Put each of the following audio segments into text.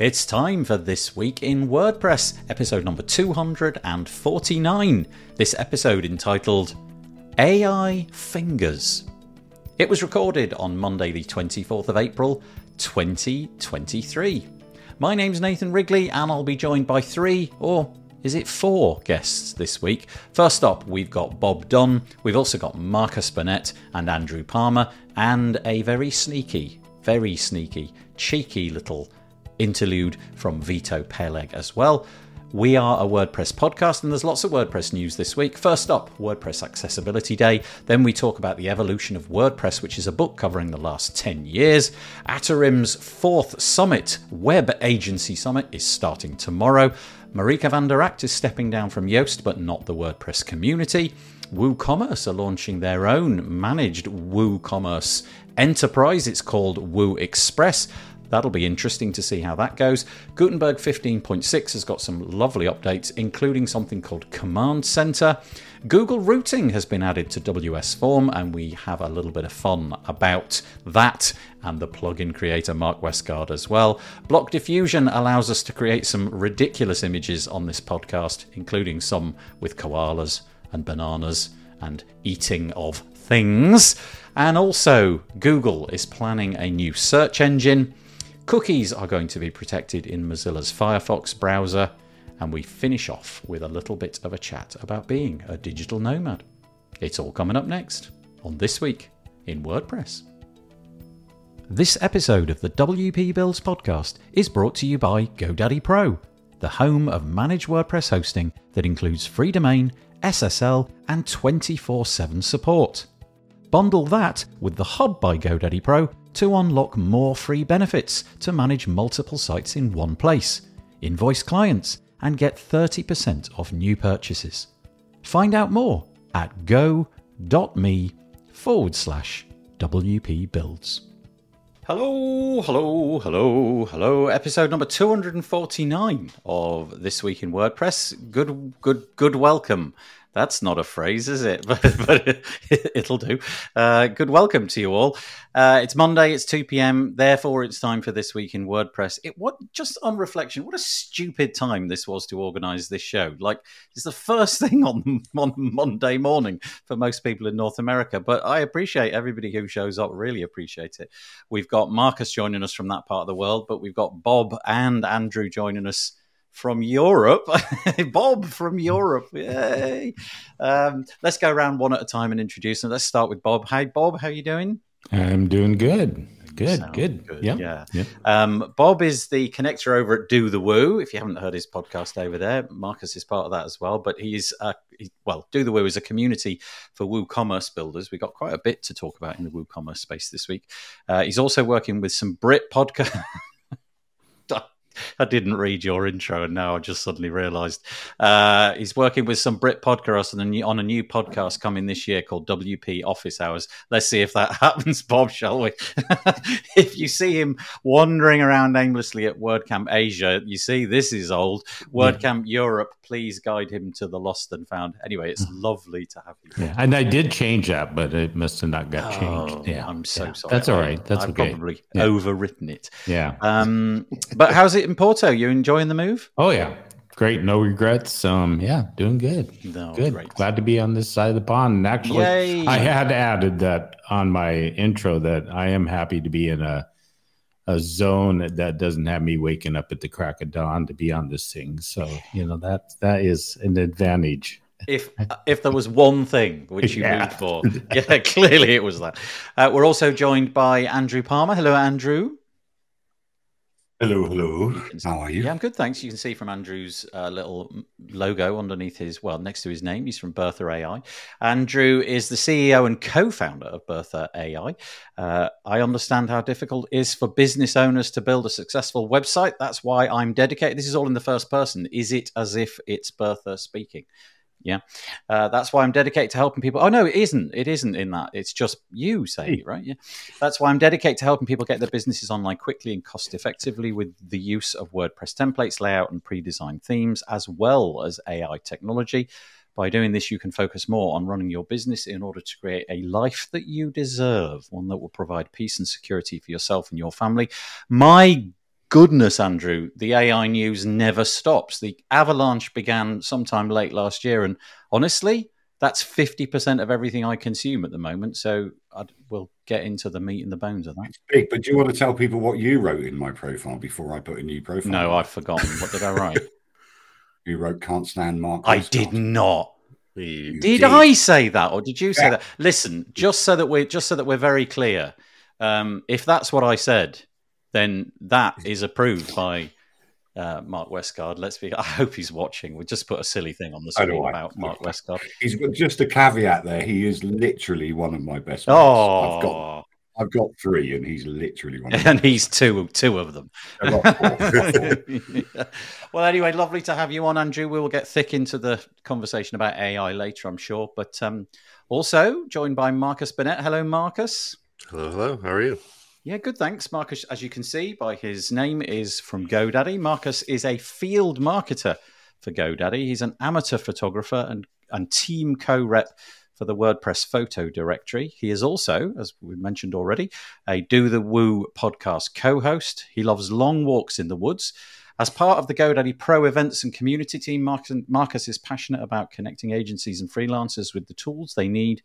It's time for This Week in WordPress, episode number 249. This episode entitled AI Fingers. It was recorded on Monday, the 24th of April, 2023. My name's Nathan Wrigley, and I'll be joined by three, or is it four guests this week? First up, we've got Bob Dunn, we've also got Marcus Burnett and Andrew Palmer, and a very sneaky, very sneaky, cheeky little interlude from Vito Peleg as well. We are a WordPress podcast, and there's lots of WordPress news this week. First up, WordPress Accessibility Day. Then we talk about the evolution of WordPress, which is a book covering the last 10 years. Atarim's fourth summit, Web Agency Summit, is starting tomorrow. Marieke van de Rakt is stepping down from Yoast, but not the WordPress community. WooCommerce are launching their own managed WooCommerce enterprise. It's called Woo Express. That'll be interesting to see how that goes. Gutenberg 15.6 has got some lovely updates, including something called Command Center. Google routing has been added to WS Form, and we have a little bit of fun about that and the plugin creator Mark Westgard as well. Block Diffusion allows us to create some ridiculous images on this podcast, including some with koalas and bananas and eating of things. And also, Google is planning a new search engine. Cookies are going to be protected in Mozilla's Firefox browser, and we finish off with a little bit of a chat about being a digital nomad. It's all coming up next on This Week in WordPress. This episode of the WP Builds podcast is brought to you by GoDaddy Pro, the home of managed WordPress hosting that includes free domain, SSL, and 24 7 support. Bundle that with the Hub by GoDaddy Pro to unlock more free benefits to manage multiple sites in one place, invoice clients, and get 30% off new purchases. Find out more at go.me forward slash WP Builds. Hello, hello, hello, hello. Episode number 249 of This Week in WordPress. Good, good, good welcome that's not a phrase, is it? but, but it'll do. Uh, good welcome to you all. Uh, it's Monday. It's two p.m. Therefore, it's time for this week in WordPress. It what just on reflection, what a stupid time this was to organise this show. Like it's the first thing on on Monday morning for most people in North America. But I appreciate everybody who shows up. Really appreciate it. We've got Marcus joining us from that part of the world, but we've got Bob and Andrew joining us from Europe. Bob from Europe. Yay. Um, let's go around one at a time and introduce them. Let's start with Bob. Hi, Bob. How are you doing? I'm doing good. Good, good. good. Yeah. Yeah. yeah. Um, Bob is the connector over at Do the Woo. If you haven't heard his podcast over there, Marcus is part of that as well. But he's, uh, he, well, Do the Woo is a community for WooCommerce builders. We've got quite a bit to talk about in the WooCommerce space this week. Uh, he's also working with some Brit podcast. I didn't read your intro, and now I just suddenly realised uh, he's working with some Brit podcasts on a, new, on a new podcast coming this year called WP Office Hours. Let's see if that happens, Bob, shall we? if you see him wandering around aimlessly at WordCamp Asia, you see this is old. WordCamp yeah. Europe, please guide him to the lost and found. Anyway, it's mm. lovely to have you. Yeah, and I did change that, but it must have not got changed. Oh, yeah, I'm so yeah. sorry. That's all right. That's I've okay. probably overwritten it. Yeah. Um, but how's it in Porto? You enjoying the move? Oh yeah, great. No regrets. Um, yeah, doing good. No, good. Great. Glad to be on this side of the pond. And actually, Yay. I had added that on my intro that I am happy to be in a a zone that doesn't have me waking up at the crack of dawn to be on this thing. So you know that that is an advantage. If if there was one thing which you yeah. moved for, yeah, clearly it was that. Uh, we're also joined by Andrew Palmer. Hello, Andrew. Hello, hello. How are you? Yeah, I'm good, thanks. You can see from Andrew's uh, little logo underneath his, well, next to his name, he's from Bertha AI. Andrew is the CEO and co founder of Bertha AI. Uh, I understand how difficult it is for business owners to build a successful website. That's why I'm dedicated. This is all in the first person. Is it as if it's Bertha speaking? Yeah, uh, that's why I'm dedicated to helping people. Oh no, it isn't. It isn't in that. It's just you saying it, right? Yeah, that's why I'm dedicated to helping people get their businesses online quickly and cost effectively with the use of WordPress templates, layout, and pre-designed themes, as well as AI technology. By doing this, you can focus more on running your business in order to create a life that you deserve, one that will provide peace and security for yourself and your family. My goodness, Andrew, the AI news never stops. The avalanche began sometime late last year, and honestly, that's 50% of everything I consume at the moment. So I'd, we'll get into the meat and the bones of that. It's big, but do you want to tell people what you wrote in my profile before I put a new profile? No, I've forgotten. What did I write? you wrote can't stand Mark. I did not. You Did, I say that, or did you say Yeah. that? Listen, just so that we're just so that we're very clear, um, if that's what I said, then that is approved by uh, Mark Westgard. Let's be. I hope he's watching. We just put a silly thing on the screen about Mark Westgard. He's got just a caveat there. He is literally one of my best. mates. I've got Oh, I've got three, and he's literally one. Of and he's two two of them. I've got four. well, anyway, lovely to have you on, Andrew. We will get thick into the conversation about AI later, I'm sure. But um, also joined by Marcus Burnett. Hello, Marcus. Hello, hello. How are you? Yeah, good. Thanks, Marcus. As you can see by his name is from GoDaddy. Marcus is a field marketer for GoDaddy. He's an amateur photographer and and team co-rep for the WordPress photo directory. He is also, as we mentioned already, a Do the Woo podcast co-host. He loves long walks in the woods. As part of the GoDaddy Pro events and community team, Marcus, Marcus is passionate about connecting agencies and freelancers with the tools they need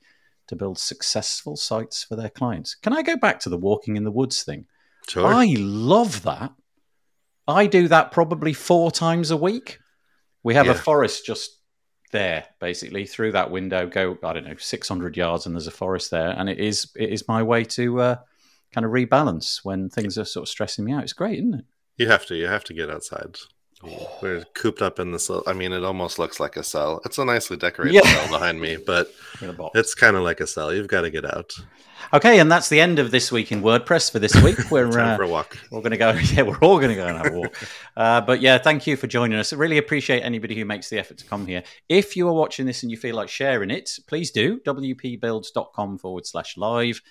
to build successful sites for their clients. Can I go back to the walking in the woods thing? Sure. I love that. I do that probably four times a week. We have a forest just there, basically through that window. Go, I don't know, six hundred yards, and there's a forest there, and it is it is my way to uh, kind of rebalance when things are sort of stressing me out. It's great, isn't it? You have to. You have to get outside. We're cooped up in this. little- I mean, it almost looks like a cell. It's a nicely decorated Yeah. cell behind me, but In a box. it's kind of like a cell. You've got to get out. Okay, and that's the end of this week in WordPress for this week. We're uh, for a walk. We're going to go. Yeah, we're all going to go and have a walk. Uh, but yeah, thank you for joining us. I really appreciate anybody who makes the effort to come here. If you are watching this and you feel like sharing it, please do. wpbuilds.com forward slash live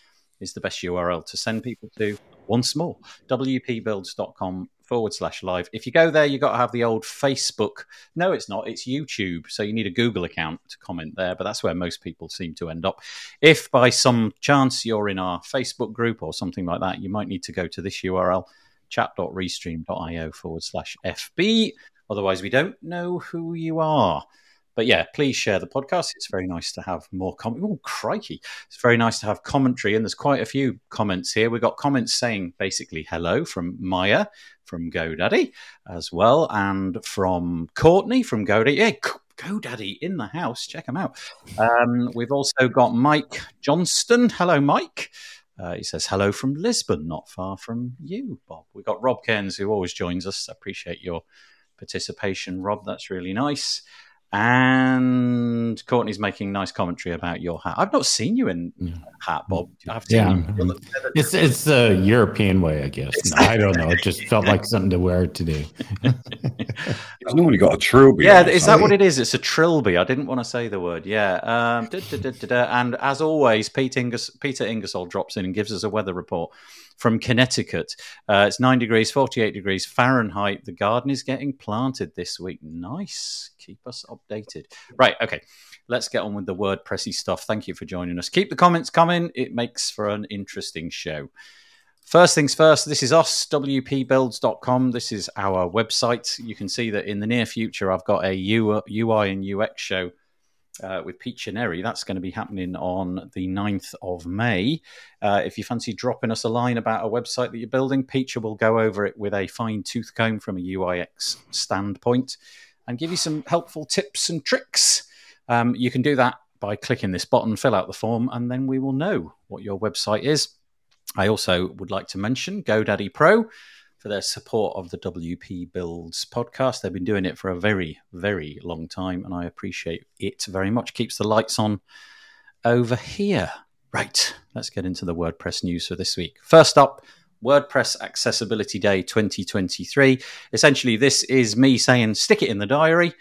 is the best URL to send people to. Once more, wpbuilds.com forward slash live. If you go there, you've got to have the old Facebook. No, it's not. It's YouTube. So you need a Google account to comment there, but that's where most people seem to end up. If by some chance you're in our Facebook group or something like that, you might need to go to this URL chat.restream.io forward slash FB. Otherwise, we don't know who you are. But yeah, please share the podcast. It's very nice to have more comment. Oh, crikey. It's very nice to have commentary. And there's quite a few comments here. We've got comments saying basically hello from Maya from GoDaddy as well, and from Courtney from GoDaddy. Yeah, GoDaddy in the house. Check them out. Um, we've also got Mike Johnston. Hello, Mike. Uh, he says hello from Lisbon, not far from you, Bob. We've got Rob Cairns, who always joins us. Appreciate your participation, Rob. That's really nice. And Courtney's making nice commentary about your hat. I've not seen you in a hat, Bob. I've seen Yeah. you. It's it's the European way, I guess. No, I don't know. It just felt like something to wear today. He's normally got a trilby. Yeah, on, is that he- what it is? It's a trilby. I didn't want to say the word. Yeah. Um, da, da, da, da, da. And as always, Pete Ingers, Peter Ingersoll drops in and gives us a weather report from Connecticut. Uh, it's nine degrees, 48 degrees Fahrenheit. The garden is getting planted this week. Nice. Keep us updated. Right. Okay. Let's get on with the WordPressy stuff. Thank you for joining us. Keep the comments coming. It makes for an interesting show. First things first, this is us, wpbuilds.com. This is our website. You can see that in the near future, I've got a UI and UX show uh, with Piccia Neri. That's going to be happening on the 9th of May. Uh, if you fancy dropping us a line about a website that you're building, Piccia will go over it with a fine tooth comb from a UIX standpoint and give you some helpful tips and tricks. Um, you can do that by clicking this button, fill out the form, and then we will know what your website is. I also would like to mention GoDaddy Pro for their support of the WP Builds podcast. They've been doing it for a very, very long time, and I appreciate it very much. Keeps the lights on over here. Right, let's get into the WordPress news for this week. First up, WordPress Accessibility Day 2023. Essentially, this is me saying stick it in the diary.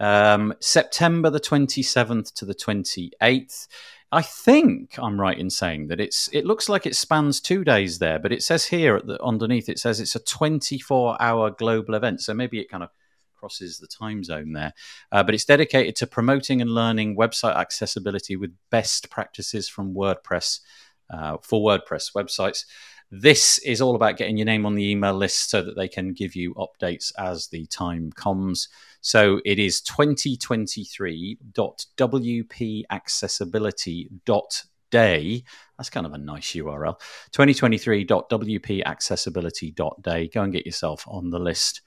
Um, September the 27th to the 28th. I think I'm right in saying that it's. It looks like it spans two days there, but it says here at the, underneath it says it's a 24 hour global event. So maybe it kind of crosses the time zone there. Uh, but it's dedicated to promoting and learning website accessibility with best practices from WordPress uh, for WordPress websites. This is all about getting your name on the email list so that they can give you updates as the time comes. So it is 2023.wpaccessibility.day. That's kind of a nice URL. 2023.wpaccessibility.day. Go and get yourself on the list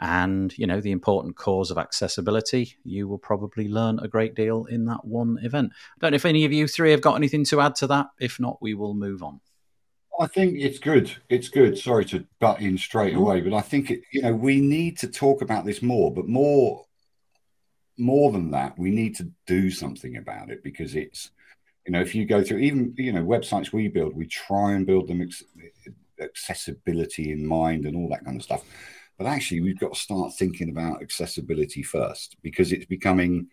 and you know the important cause of accessibility you will probably learn a great deal in that one event i don't know if any of you three have got anything to add to that if not we will move on I think it's good. It's good. Sorry to butt in straight mm-hmm. away, but I think it, you know we need to talk about this more. But more, more than that, we need to do something about it because it's, you know, if you go through even you know websites we build, we try and build them accessibility in mind and all that kind of stuff. But actually, we've got to start thinking about accessibility first because it's becoming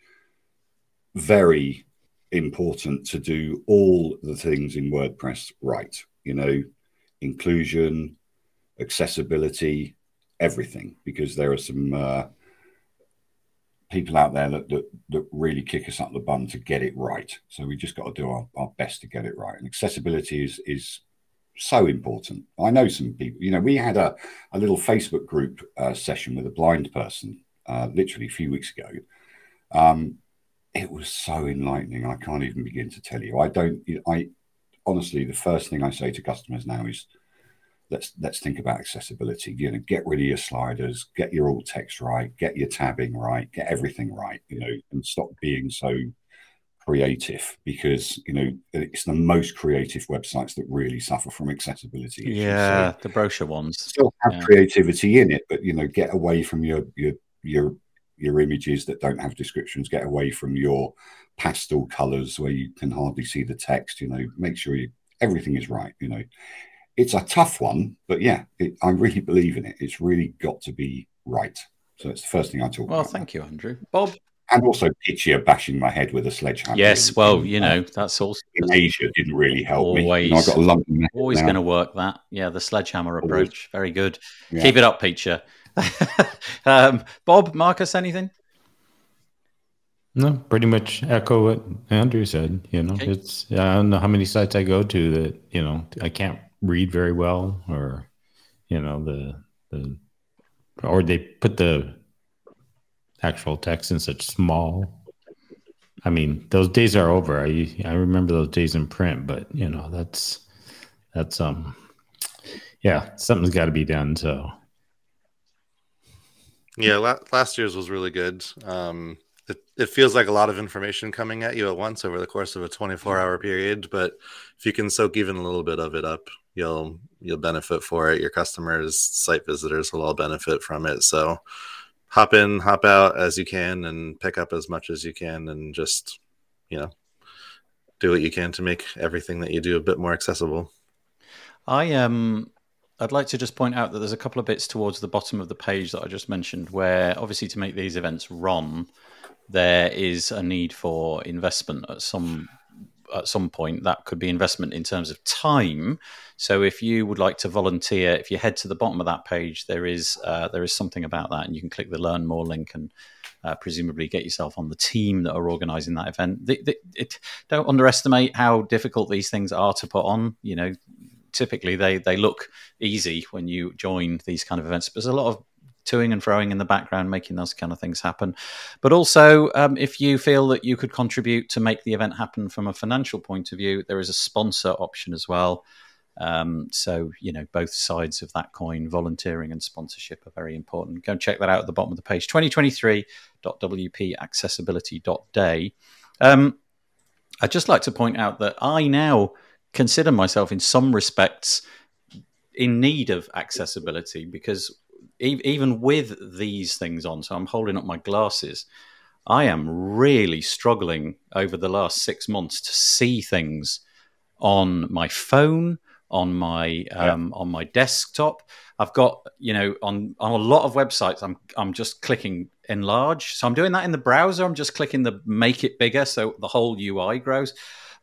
very important to do all the things in WordPress right. You know, inclusion, accessibility, everything, because there are some uh, people out there that, that, that really kick us up the bum to get it right. So we just got to do our, our best to get it right. And accessibility is is so important. I know some people, you know, we had a, a little Facebook group uh, session with a blind person uh, literally a few weeks ago. Um, it was so enlightening. I can't even begin to tell you. I don't, I honestly, the first thing I say to customers now is let's, let's think about accessibility. You know, get rid of your sliders, get your alt text right, get your tabbing right, get everything right, you know, and stop being so creative because you know it's the most creative websites that really suffer from accessibility issues. Yeah, so the brochure ones still have yeah. creativity in it, but you know, get away from your your your your images that don't have descriptions. Get away from your pastel colors where you can hardly see the text. You know, make sure you everything is right. You know, it's a tough one, but yeah, it, I really believe in it. It's really got to be right. So it's the first thing I talk well, about. Well, thank you, Andrew. Bob, and also Piccia bashing my head with a sledgehammer. Yes, well, you uh, know that's also in Asia didn't really help always, me. You know, I got a lump Always going to work that. Yeah, the sledgehammer always. approach. Very good. Yeah. Keep it up, Piccia. um, Bob, Marcus, anything? No, pretty much echo what Andrew said. You know, okay. it's I don't know how many sites I go to that you know I can't read very well, or you know the the or they put the actual text in such small. I mean, those days are over. I I remember those days in print, but you know, that's that's um yeah, something's got to be done. So yeah, last year's was really good. Um, it, it feels like a lot of information coming at you at once over the course of a 24 hour period, but if you can soak even a little bit of it up, you'll you'll benefit for it. Your customers, site visitors will all benefit from it. So hop in, hop out as you can, and pick up as much as you can, and just you know do what you can to make everything that you do a bit more accessible. I um I'd like to just point out that there's a couple of bits towards the bottom of the page that I just mentioned where obviously to make these events run there is a need for investment at some at some point. That could be investment in terms of time. So if you would like to volunteer, if you head to the bottom of that page, there is uh, there is something about that, and you can click the Learn More link and. Uh, presumably, get yourself on the team that are organising that event. The, the, it, don't underestimate how difficult these things are to put on. You know, typically they they look easy when you join these kind of events, but there's a lot of toing and throwing in the background, making those kind of things happen. But also, um, if you feel that you could contribute to make the event happen from a financial point of view, there is a sponsor option as well. Um, so, you know, both sides of that coin, volunteering and sponsorship, are very important. Go and check that out at the bottom of the page 2023.wpaccessibility.day. Um, I'd just like to point out that I now consider myself, in some respects, in need of accessibility because even with these things on, so I'm holding up my glasses. I am really struggling over the last six months to see things on my phone, on my um, yeah. on my desktop. I've got you know on on a lot of websites. I'm I'm just clicking enlarge. So I'm doing that in the browser. I'm just clicking the make it bigger so the whole UI grows.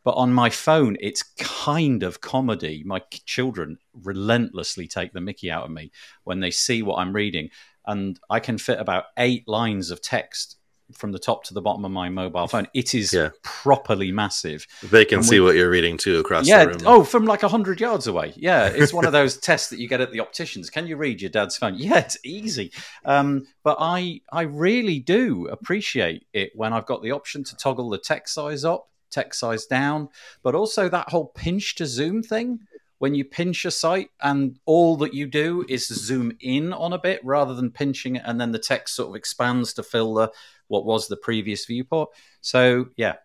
But on my phone, it's kind of comedy. My children relentlessly take the mickey out of me when they see what I'm reading. And I can fit about eight lines of text from the top to the bottom of my mobile phone. It is Yeah. properly massive. They can And see what you're reading too across Yeah. the room. Oh, from like hundred yards away. Yeah, it's one of those tests that you get at the opticians. Can you read your dad's phone? Yeah, it's easy. Um, but I I really do appreciate it when I've got the option to toggle the text size up, text size down, but also that whole pinch to zoom thing. When you pinch a site and all that you do is zoom in on a bit rather than pinching it, and then the text sort of expands to fill the what was the previous viewport. So yeah,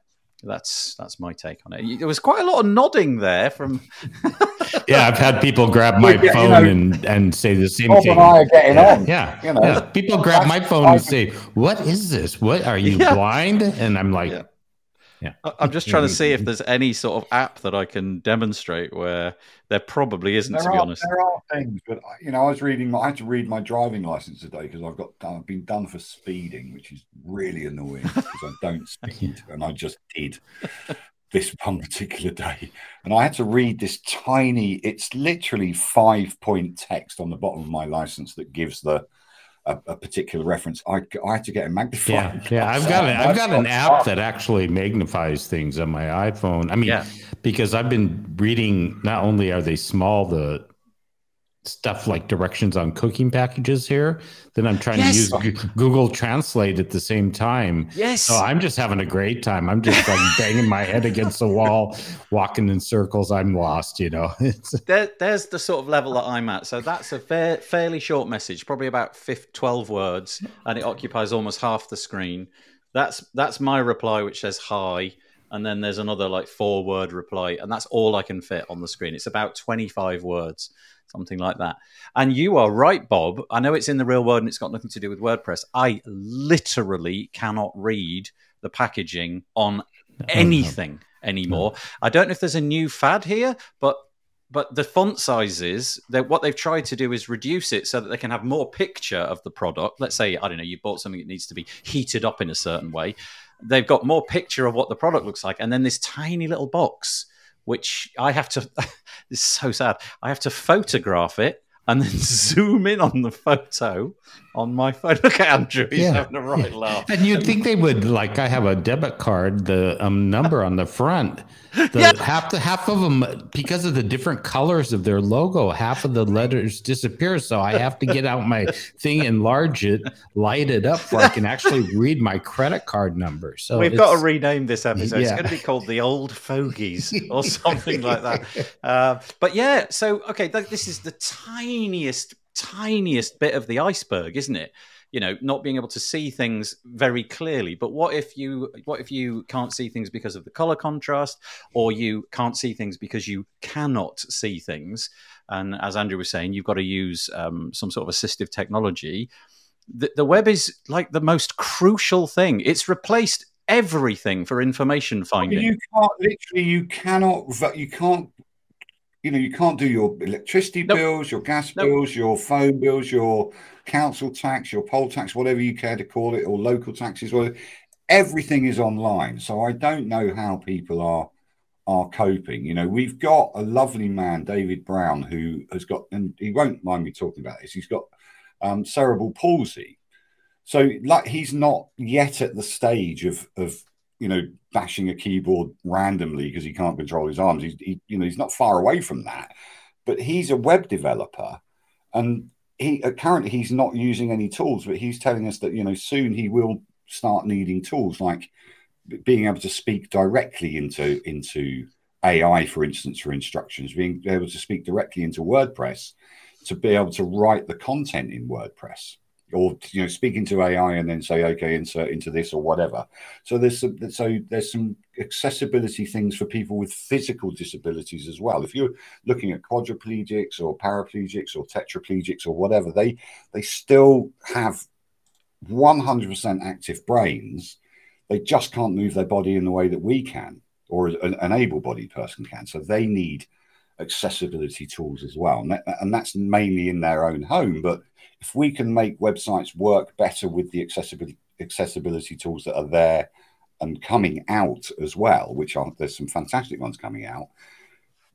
that's that's my take on it. There was quite a lot of nodding there from Yeah, I've had people grab my Yeah, you phone know, and, and say the same Bob thing. and I are getting yeah, on. Yeah, you know. yeah. People grab my phone and say, "What is this? What are you blind?" And I'm like, Yeah. yeah. I- I'm just trying to see if there's any sort of app that I can demonstrate where there probably isn't, There to be are, honest. there are things, but uh, you know, I was reading. My, I had to read my driving license today because I've got I've been done for speeding, which is really annoying because I don't speed, and I just did this one particular day, and I had to read this tiny. It's literally five point text on the bottom of my license that gives the a, a particular reference. I I had to get a magnifier. Yeah, yeah. I've got it. I've got an app that actually magnifies things on my iPhone. I mean, Yeah. because I've been reading. Not only are they small, the stuff like directions on cooking packages here, then I'm trying Yes. to use Google Translate at the same time. Yes. So I'm just having a great time. I'm just like banging my head against the wall, walking in circles. I'm lost, you know. It's, there, there's the sort of level that I'm at. So that's a fair, fairly short message, probably about 15, 12 words, and it occupies almost half the screen. That's that's my reply, which says hi, and then there's another like four word reply, and that's all I can fit on the screen. It's about 25 words, something like that. And you are right, Bob. I know it's in the real world and it's got nothing to do with WordPress. I literally cannot read the packaging on anything anymore. I don't know if there's a new fad here, but but the font sizes that what they've tried to do is reduce it so that they can have more picture of the product let's say i don't know you bought something that needs to be heated up in a certain way they've got more picture of what the product looks like and then this tiny little box which i have to it's so sad. I have to photograph it and then zoom in on the photo on my phone look at andrew he's Yeah. having a right laugh and you'd think they would like. I have a debit card, the um, number on the front. The Yeah. half the half of them because of the different colors of their logo, half of the letters disappear. So I have to get out my thing, enlarge it, light it up, so I can actually read my credit card number. So We've got to rename this episode. It's going to be called the Old Fogies or something like that. Uh, but yeah, so okay, th- this is the tiniest, tiniest bit of the iceberg, isn't it? You know, not being able to see things very clearly. But what if you, what if you can't see things because of the color contrast, or you can't see things because you cannot see things? And as Andrew was saying, you've got to use um, some sort of assistive technology the, the web is like the most crucial thing. It's replaced everything for information finding. You can't literally. You cannot. You can't. You know, you can't do your electricity Nope. bills, your gas Nope. bills, your phone bills, your council tax, your poll tax, whatever you care to call it, or local taxes. Whatever. Everything is online. So I don't know how people are are coping. You know, we've got a lovely man, David Brown, who has got, and he won't mind me talking about this. He's got um, cerebral palsy. So, like, he's not yet at the stage of of you know bashing a keyboard randomly because he can't control his arms. He's he, you know he's not far away from that, but he's a web developer, and he currently he's not using any tools. But he's telling us that you know soon he will start needing tools like being able to speak directly into into AI, for instance, for instructions, being able to speak directly into WordPress to be able to write the content in WordPress or you know speaking to AI and then say okay insert into this or whatever. So there's some so there's some accessibility things for people with physical disabilities as well. If you're looking at quadriplegics or paraplegics or tetraplegics or whatever, they they still have 100% active brains. They just can't move their body in the way that we can or an, an able-bodied person can. So they need accessibility tools as well, and, that, and that's mainly in their own home. But if we can make websites work better with the accessibility accessibility tools that are there and coming out as well, which are there's some fantastic ones coming out,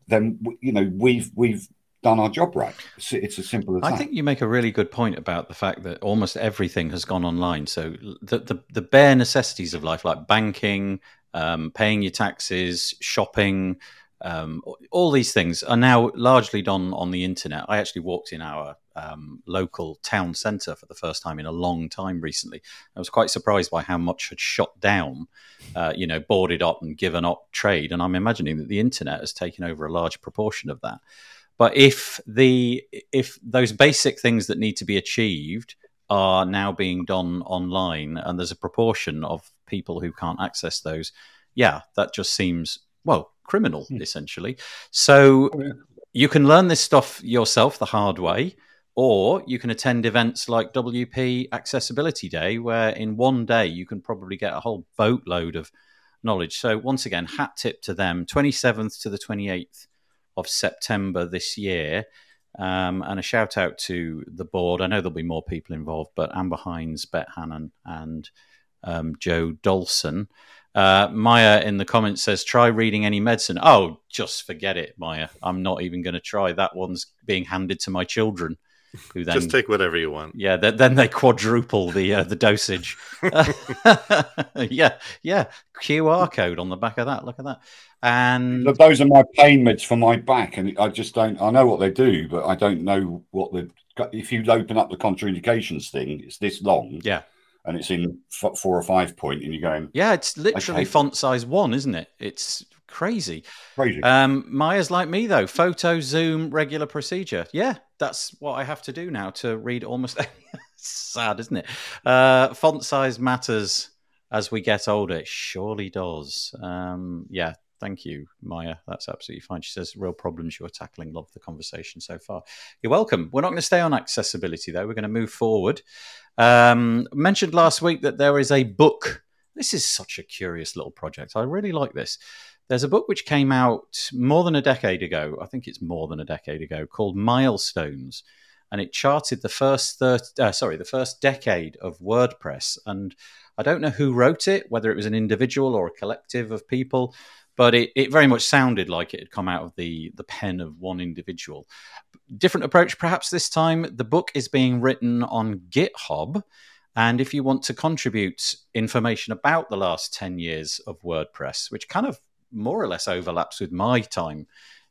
then you know we've we've done our job right. It's, it's as simple as I that. think you make a really good point about the fact that almost everything has gone online. So the the, the bare necessities of life, like banking, um, paying your taxes, shopping, um, all these things are now largely done on the internet. I actually walked in our um, local town centre for the first time in a long time recently. I was quite surprised by how much had shut down, uh, you know, boarded up and given up trade. And I'm imagining that the internet has taken over a large proportion of that. But if the if those basic things that need to be achieved are now being done online, and there's a proportion of people who can't access those, yeah, that just seems well criminal Hmm. essentially. So Oh, yeah. you can learn this stuff yourself the hard way, or you can attend events like WP Accessibility Day, where in one day you can probably get a whole boatload of knowledge. So once again, hat tip to them. Twenty seventh to the twenty eighth of September this year. Um, and a shout out to the board. I know there'll be more people involved, but Amber Hinds, Bet Hannon, and um, Joe Dolson. Uh, Maya in the comments says, try reading any medicine. Oh, just forget it, Maya. I'm not even going to try. That one's being handed to my children, who then Just take whatever you want. yeah, th- then they quadruple the uh, the dosage. yeah, yeah. QR code on the back of that. Look at that. And Look, those are my pain meds for my back, and I just don't. I know what they do, but I don't know what the. If you open up the contraindications thing, it's this long, yeah, and it's in f- four or five point, and you're going yeah. It's literally Okay. font size one, isn't it? It's crazy. crazy. Um, Maya's like me though. Photo, Zoom, regular procedure. Yeah, that's what I have to do now to read almost. Sad, isn't it? Uh, font size matters as we get older. It surely does. Um, yeah. Thank you, Maya. That's absolutely fine. She says, real problems you're tackling. Love the conversation so far. You're welcome. We're not going to stay on accessibility, though. We're going to move forward. Um, mentioned last week that there is a book. This is such a curious little project. I really like this. There's a book which came out more than a decade ago. I think it's more than a decade ago, called Milestones, and it charted the first thir- uh, sorry the first decade of WordPress. And I don't know who wrote it, whether it was an individual or a collective of people, but it, it very much sounded like it had come out of the the pen of one individual. Different approach, perhaps this time. The book is being written on GitHub. And if you want to contribute information about the last 10 years of WordPress, which kind of more or less overlaps with my time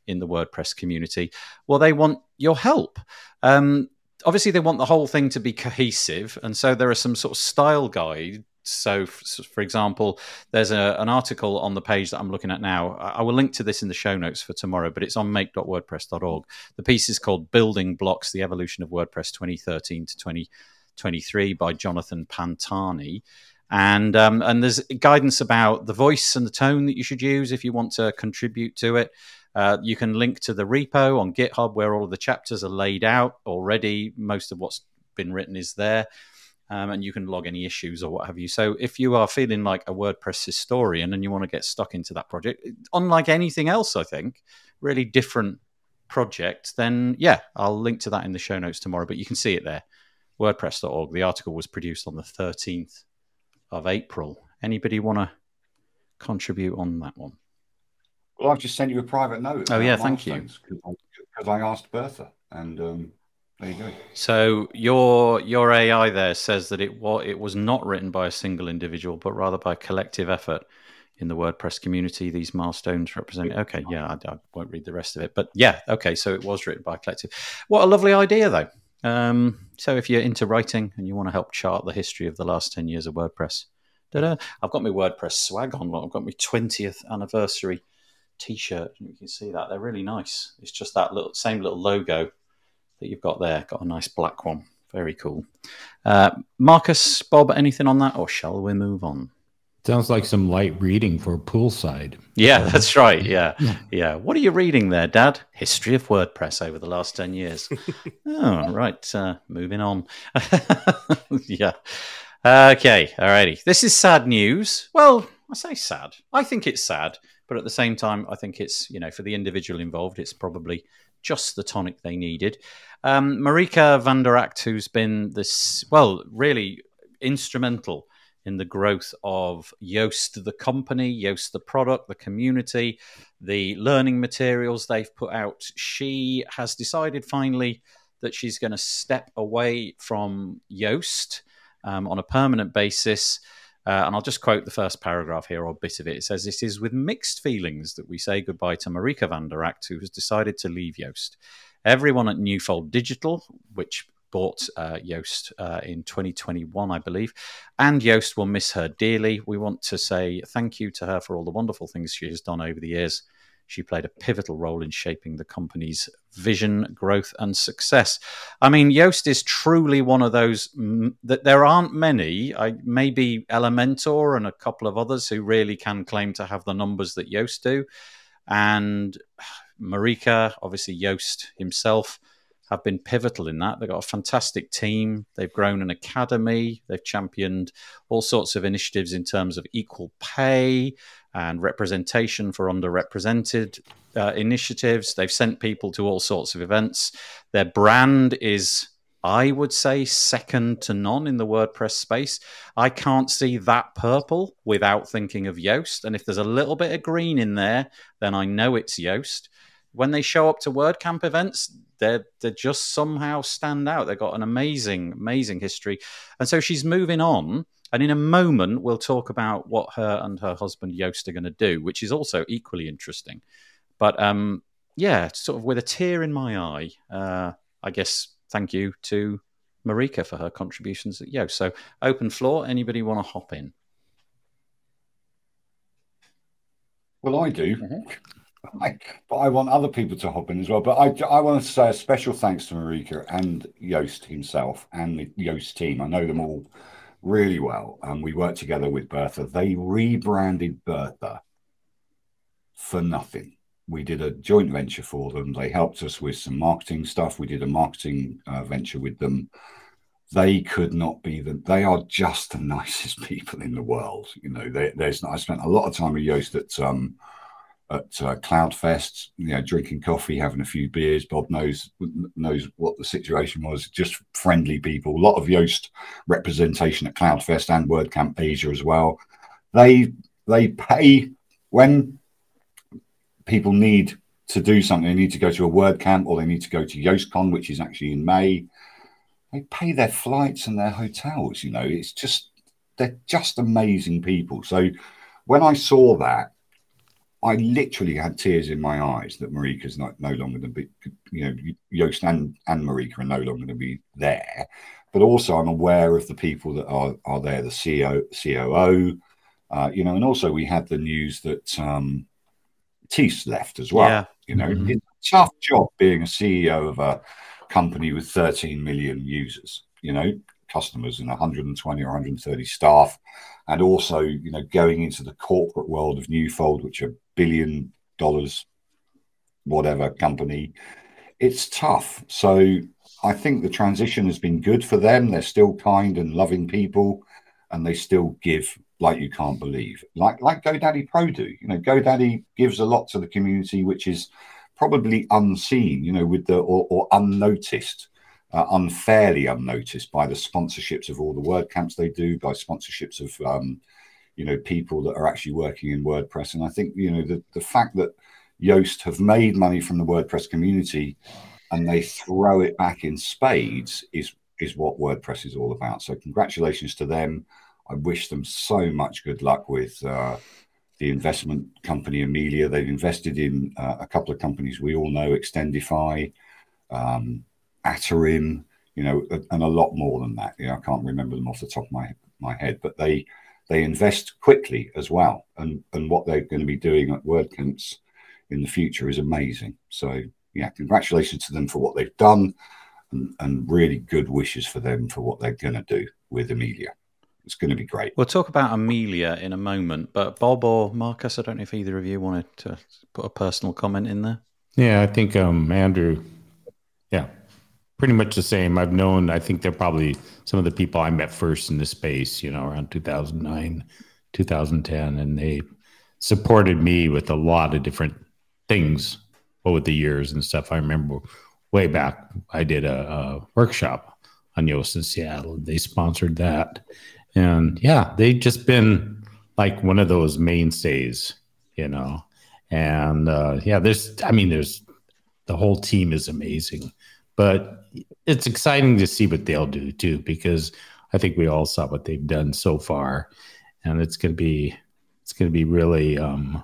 in the WordPress community, well, they want your help. Um, obviously, they want the whole thing to be cohesive. And so there are some sort of style guides. So, for example, there's a, an article on the page that I'm looking at now. I I will link to this in the show notes for tomorrow, but it's on make.wordpress.org. The piece is called Building Blocks The Evolution of WordPress 2013 to 2023 by Jonathan Pantani and um, and there's guidance about the voice and the tone that you should use if you want to contribute to it. Uh, you can link to the repo on GitHub where all of the chapters are laid out already. Most of what's been written is there, um, and you can log any issues or what have you. So if you are feeling like a WordPress historian and you want to get stuck into that project, unlike anything else, I think really different project, then yeah, I'll link to that in the show notes tomorrow. But you can see it there, WordPress.org. The article was produced on the 13th of April. Anybody want to contribute on that one? well, I've just sent you a private note. Oh, yeah, thank you. Because I asked Bertha, and um, there you go. So your your AI there says that it wa- it was not written by a single individual, but rather by collective effort in the WordPress community. These milestones represent. Okay, yeah, I, I won't read the rest of it, but yeah, okay. So it was written by a collective. What a lovely idea, though. Um, so if you're into writing and you want to help chart the history of the last ten years of WordPress, da-da, I've got my WordPress swag on. I've got my twentieth anniversary T-shirt. You can see that they're really nice. It's just that little same little logo that you've got there. Got a nice black one. Very cool. Uh, Marcus, Bob, anything on that, or shall we move on? Sounds like some light reading for poolside. Yeah, that's right. Yeah, yeah. What are you reading there, Dad? History of WordPress over the last ten years. oh, right. Uh, moving on. yeah. Okay. Alrighty. This is sad news. Well, I say sad. I think it's sad, but at the same time, I think it's you know for the individual involved, it's probably just the tonic they needed. Um, Marieke van de Rakt, who's been this well, really instrumental in the growth of Yoast, the company, Yoast, the product, the community, the learning materials they've put out. She has decided finally that she's going to step away from Yoast um, on a permanent basis. Uh, and I'll just quote the first paragraph here or bit of it. It says, It is with mixed feelings that we say goodbye to Marieke van de Rakt, who has decided to leave Yoast. Everyone at Newfold Digital, which bought uh, Yoast uh, in 2021, I believe, and Yoast will miss her dearly. We want to say thank you to her for all the wonderful things she has done over the years she played a pivotal role in shaping the company's vision, growth, and success. I mean, Yoast is truly one of those that there aren't many. I, maybe Elementor and a couple of others who really can claim to have the numbers that Yoast do. And Marieke, obviously, Yoast himself have been pivotal in that. They've got a fantastic team. They've grown an academy. They've championed all sorts of initiatives in terms of equal pay and representation for underrepresented uh, initiatives. They've sent people to all sorts of events. Their brand is, I would say, second to none in the WordPress space. I can't see that purple without thinking of Yoast. And if there's a little bit of green in there, then I know it's Yoast. When they show up to WordCamp events, they they just somehow stand out. They've got an amazing, amazing history. And so she's moving on and in a moment, we'll talk about what her and her husband Yoast are going to do, which is also equally interesting. But um, yeah, sort of with a tear in my eye, uh, I guess thank you to Marieke for her contributions at Yoast. So, open floor. Anybody want to hop in? Well, I do. Mm-hmm. I, but I want other people to hop in as well. But I, I want to say a special thanks to Marieke and Yoast himself and the Yoast team. I know them all really well. And we worked together with Bertha. They rebranded Bertha for nothing. We did a joint venture for them. They helped us with some marketing stuff. We did a marketing uh, venture with them. They could not be the. They are just the nicest people in the world. You know, they, there's. I spent a lot of time with Yoast at um, at uh, Cloudfest, you know, drinking coffee, having a few beers. Bob knows knows what the situation was. Just friendly people. A lot of Yoast representation at Cloudfest and WordCamp Asia as well. They they pay when people need to do something. They need to go to a WordCamp or they need to go to YoastCon, which is actually in May. They pay their flights and their hotels. You know, it's just they're just amazing people. So when I saw that I literally had tears in my eyes that Marieke's not no longer going to be, you know, Yoast and, and Marieke are no longer going to be there. But also, I'm aware of the people that are, are there, the CEO, COO, uh, you know, and also we had the news that um, Thijs left as well. Yeah. You know, mm-hmm. it's a tough job being a CEO of a company with 13 million users, you know, customers and 120 or 130 staff and also you know going into the corporate world of Newfold, which are billion dollars, whatever company, it's tough. So I think the transition has been good for them. They're still kind and loving people, and they still give like you can't believe, like like GoDaddy Pro do. You know, GoDaddy gives a lot to the community, which is probably unseen, you know, with the or, or unnoticed uh, unfairly unnoticed by the sponsorships of all the WordCamps they do, by sponsorships of um, you know people that are actually working in WordPress. And I think you know the the fact that Yoast have made money from the WordPress community and they throw it back in spades is is what WordPress is all about. So congratulations to them. I wish them so much good luck with uh, the investment company Emilia. They've invested in uh, a couple of companies we all know, Extendify, um, Atarim, you know, and a lot more than that. You know, I can't remember them off the top of my my head, but they they invest quickly as well, and and what they're going to be doing at WordCamps in the future is amazing. So yeah, congratulations to them for what they've done, and, and really good wishes for them for what they're going to do with Emilia. It's going to be great. We'll talk about Emilia in a moment, but Bob or Marcus, I don't know if either of you wanted to put a personal comment in there. Yeah, I think um, Andrew. Yeah, pretty much the same. I've known, I think they're probably some of the people I met first in the space, you know, around 2009, 2010, and they supported me with a lot of different things over the years and stuff. I remember way back, I did a, a workshop on Yoast in Seattle. They sponsored that. And yeah, they've just been like one of those mainstays, you know. And uh, yeah, there's, I mean, there's the whole team is amazing, but it's exciting to see what they'll do too, because I think we all saw what they've done so far, and it's going to be, it's going to be really, um,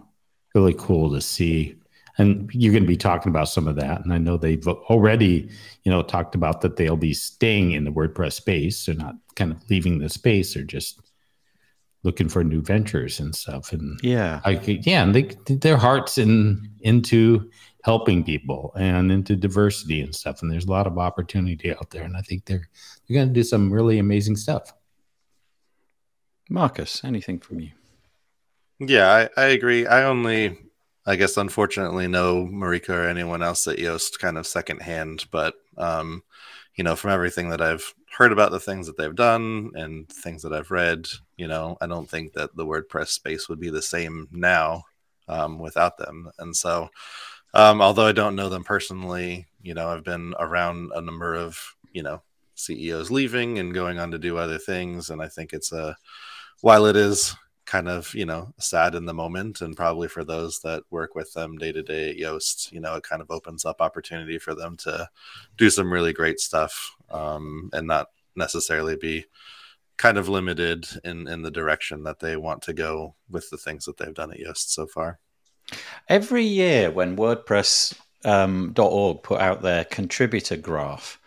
really cool to see and you're going to be talking about some of that. And i know they've already you know talked about that they'll be staying in the wordpress space. They're not kind of leaving the space. They're just looking for new ventures and stuff. And yeah. I, yeah and they their hearts in into helping people and into diversity and stuff. And there's a lot of opportunity out there. And i think they're they're going to do some really amazing stuff. Marcus anything from you? Yeah i, I agree. I only I guess unfortunately no Marieke or anyone else at Yoast kind of secondhand, but um, you know, from everything that I've heard about the things that they've done and things that I've read, you know, I don't think that the WordPress space would be the same now um, without them. And so, um, although I don't know them personally, you know, I've been around a number of, you know, CEOs leaving and going on to do other things. And I think it's a, while it is kind of you know sad in the moment and probably for those that work with them day to day at yoast you know it kind of opens up opportunity for them to do some really great stuff um, and not necessarily be kind of limited in in the direction that they want to go with the things that they've done at yoast so far. Every year when wordpress um, .org put out their contributor graph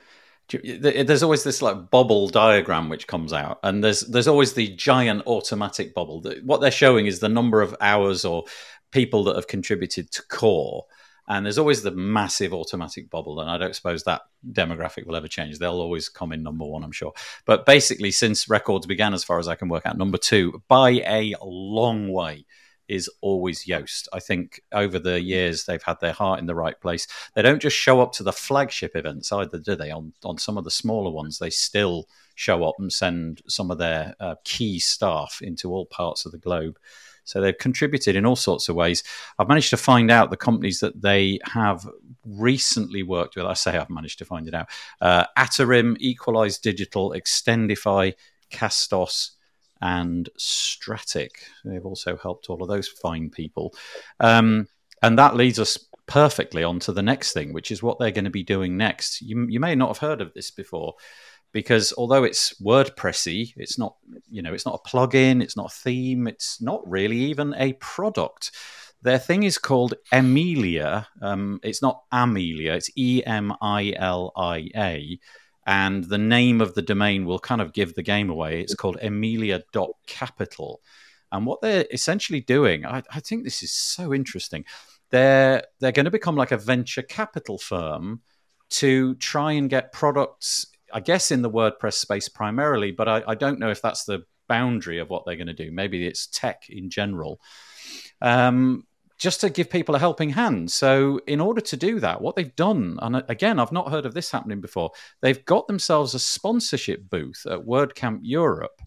there's always this like bubble diagram which comes out and there's there's always the giant Automattic bubble. What they're showing is the number of hours or people that have contributed to core and there's always the massive Automattic bubble and i don't suppose that demographic will ever change. They'll always come in number one i'm sure. But basically since records began as far as i can work out number two by a long way is always Yoast. I think over the years they've had their heart in the right place. They don't just show up to the flagship events either, do they? On on some of the smaller ones, they still show up and send some of their uh, key staff into all parts of the globe. So they've contributed in all sorts of ways. I've managed to find out the companies that they have recently worked with. I say I've managed to find it out. Uh, Atarim, Equalize Digital, Extendify, Castos, and Strattic. They've also helped all of those fine people. Um, and that leads us perfectly on to the next thing, which is what they're going to be doing next. You, you may not have heard of this before because although it's WordPressy, it's not, you know, it's not a plugin, it's not a theme, it's not really even a product. Their thing is called Emilia. Um, it's not Amelia, it's E M I L I A and the name of the domain will kind of give the game away. It's called Emilia.capital. And what they're essentially doing, I, I think this is so interesting. They're they're going to become like a venture capital firm to try and get products, I guess, in the WordPress space primarily, but I, I don't know if that's the boundary of what they're going to do. Maybe it's tech in general. Um, just to give people a helping hand. So, in order to do that, what they've done, and again, I've not heard of this happening before, they've got themselves a sponsorship booth at WordCamp Europe.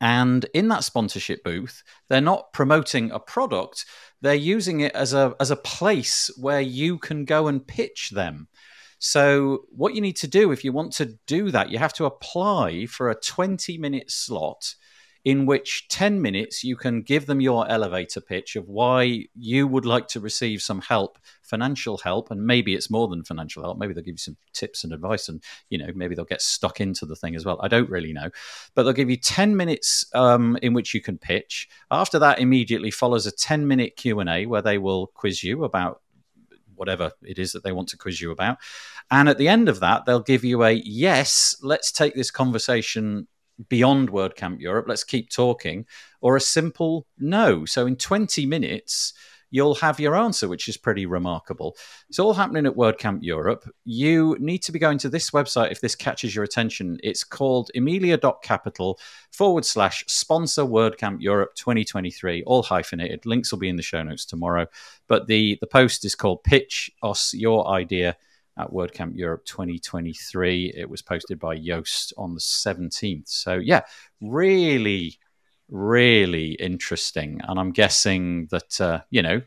And in that sponsorship booth, they're not promoting a product, they're using it as a, as a place where you can go and pitch them. So, what you need to do if you want to do that, you have to apply for a 20 minute slot in which 10 minutes you can give them your elevator pitch of why you would like to receive some help financial help and maybe it's more than financial help. Maybe they'll give you some tips and advice and you know maybe they'll get stuck into the thing as well. I don't really know. But they'll give you 10 minutes um, in which you can pitch. After that immediately follows a 10 minute q&a where they will quiz you about whatever it is that they want to quiz you about. And at the end of that, they'll give you a yes, let's take this conversation beyond WordCamp Europe, let's keep talking, or a simple no. So in 20 minutes, you'll have your answer, which is pretty remarkable. It's all happening at WordCamp Europe. You need to be going to this website if this catches your attention. It's called emilia.capital forward slash sponsor WordCamp Europe 2023, all hyphenated. Links will be in the show notes tomorrow. But the, the post is called Pitch Us Your Idea at WordCamp Europe 2023. It was posted by Yoast on the 17th. So, yeah, really, really interesting. And I'm guessing that, uh, you know,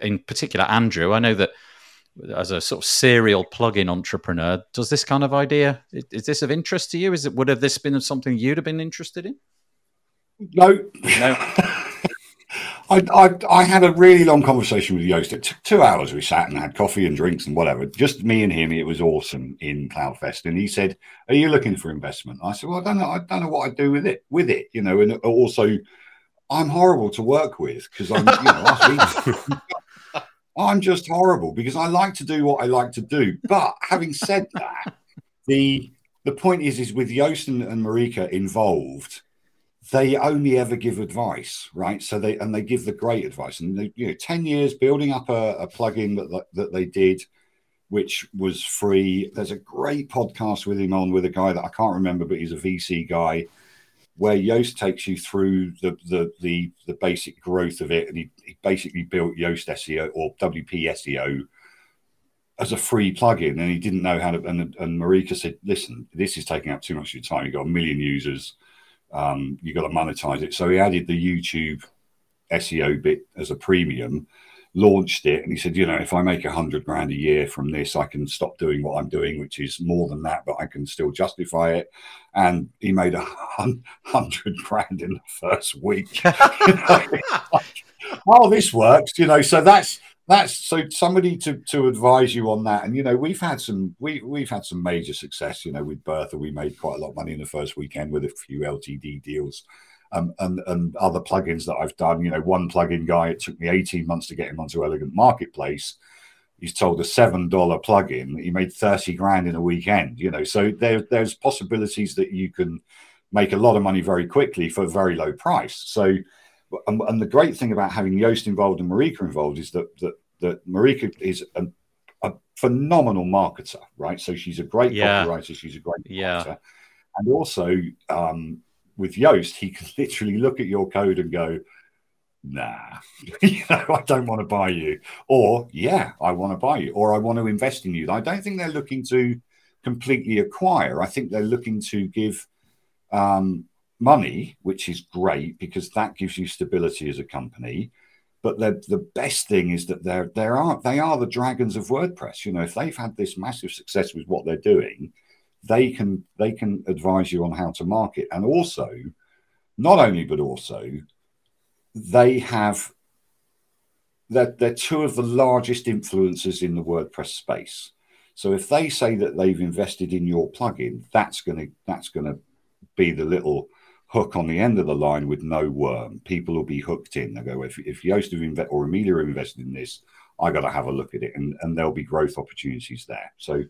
in particular, Andrew, I know that as a sort of serial plugin entrepreneur. Does this kind of idea is this of interest to you? Is it would have this been something you'd have been interested in? No, No. I, I, I had a really long conversation with Yoast. It took two hours. We sat and had coffee and drinks and whatever. Just me and him. It was awesome in Cloudfest. And he said, "Are you looking for investment?" I said, "Well, I don't know. I don't know what I'd do with it. With it, you know. And also, I'm horrible to work with because I'm, you know, I'm just horrible because I like to do what I like to do. But having said that, the the point is, is with Yoast and, and Marieke involved." They only ever give advice, right? So they and they give the great advice. And they, you know, ten years building up a, a plugin that that they did, which was free. There's a great podcast with him on with a guy that I can't remember, but he's a VC guy, where Yoast takes you through the the the, the basic growth of it, and he, he basically built Yoast SEO or WP SEO as a free plugin, and he didn't know how to. And, and Marieke said, "Listen, this is taking up too much of your time. You've got a million users." Um, you got to monetize it. So he added the YouTube SEO bit as a premium, launched it, and he said, you know, if I make a hundred grand a year from this, I can stop doing what I'm doing, which is more than that, but I can still justify it. And he made a hundred grand in the first week. oh, this works, you know. So that's that's so somebody to to advise you on that. And you know we've had some we we've had some major success you know with bertha. We made quite a lot of money in the first weekend with a few ltd deals um, and and other plugins that i've done. You know one plugin guy it took me 18 months to get him onto elegant marketplace. He's told a seven dollar plugin. He made 30 grand in a weekend you know. So there there's possibilities that you can make a lot of money very quickly for a very low price. So and, and, the great thing about having Yoast involved and Marieke involved is that that, that Marieke is a, a phenomenal marketer, right? So she's a great yeah. copywriter, she's a great yeah. marketer. And also um, with Yoast, he can literally look at your code and go, nah, you know, I don't want to buy you. Or, yeah, I want to buy you. Or I want to invest in you. I don't think they're looking to completely acquire. I think they're looking to give um, money, which is great because that gives you stability as a company. But the the best thing is that they're they are they are the dragons of WordPress. You know, if they've had this massive success with what they're doing, they can they can advise you on how to market. And also, not only but also, they have that they're, they're two of the largest influencers in the WordPress space. So if they say that they've invested in your plugin, that's gonna that's gonna be the little hook on the end of the line with no worm. People will be hooked in. They go, if, if Yoast have invest or Amelia have invested in this, I got to have a look at it, and, and there'll be growth opportunities there. So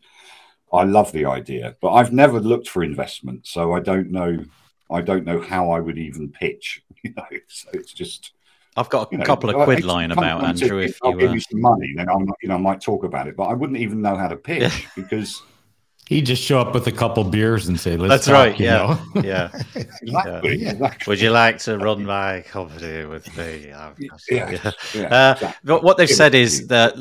I love the idea, but I've never looked for investment, so I don't know. I don't know how I would even pitch. You know, so it's just. I've got a you couple of quid lying about, Andrew. if I'll you give uh... you some money, then I'm, you know, I might talk about it, but I wouldn't even know how to pitch because he just show up with a couple beers and say, "Let's." That's talk, right. Yeah. yeah. exactly. Yeah. Exactly. Would you like to run my company with me? yeah. yeah. yeah uh, exactly. What they've said is that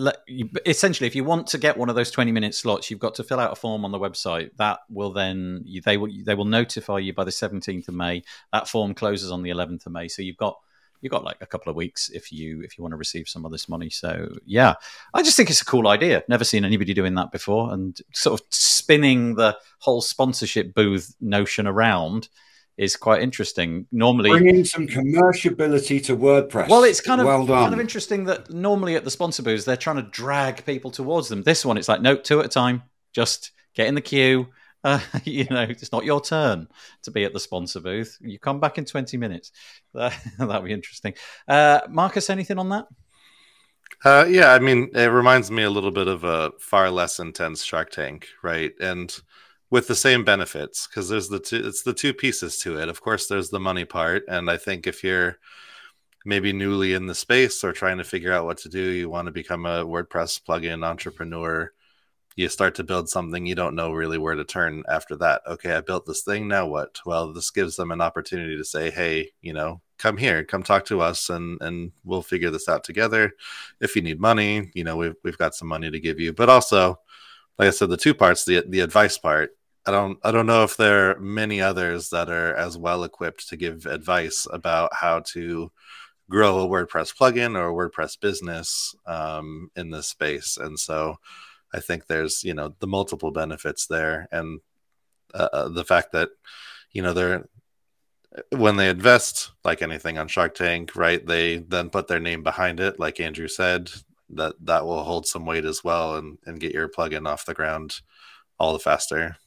essentially, if you want to get one of those twenty-minute slots, you've got to fill out a form on the website. That will then they will they will notify you by the seventeenth of May. That form closes on the eleventh of May, so you've got you've got like a couple of weeks if you if you want to receive some of this money. So yeah, I just think it's a cool idea. Never seen anybody doing that before, and sort of spinning the whole sponsorship booth notion around is quite interesting. Normally, bringing some commerciability to WordPress. Well, it's kind of well done. kind of interesting that normally at the sponsor booths they're trying to drag people towards them. This one, it's like no, two at a time. Just get in the queue uh, you know, it's not your turn to be at the sponsor booth. You come back in 20 minutes. That, that'd be interesting. Uh, Marcus, anything on that? Uh, yeah, I mean, it reminds me a little bit of a far less intense Shark Tank, right? And with the same benefits, because there's the two, it's the two pieces to it. Of course, there's the money part, and I think if you're maybe newly in the space or trying to figure out what to do, you want to become a WordPress plugin entrepreneur you start to build something you don't know really where to turn after that okay i built this thing now what? Well this gives them an opportunity to say hey you know come here come talk to us and and we'll figure this out together. If you need money you know we've, we've got some money to give you. But also like i said the two parts the the advice part i don't i don't know if there are many others that are as well equipped to give advice about how to grow a WordPress plugin or a WordPress business um, in this space. And so I think there's, you know, the multiple benefits there. And uh, uh the fact that, you know, they're, when they invest like anything on Shark Tank, right? They then put their name behind it, like Andrew said, that that will hold some weight as well and, and get your plugin off the ground all the faster.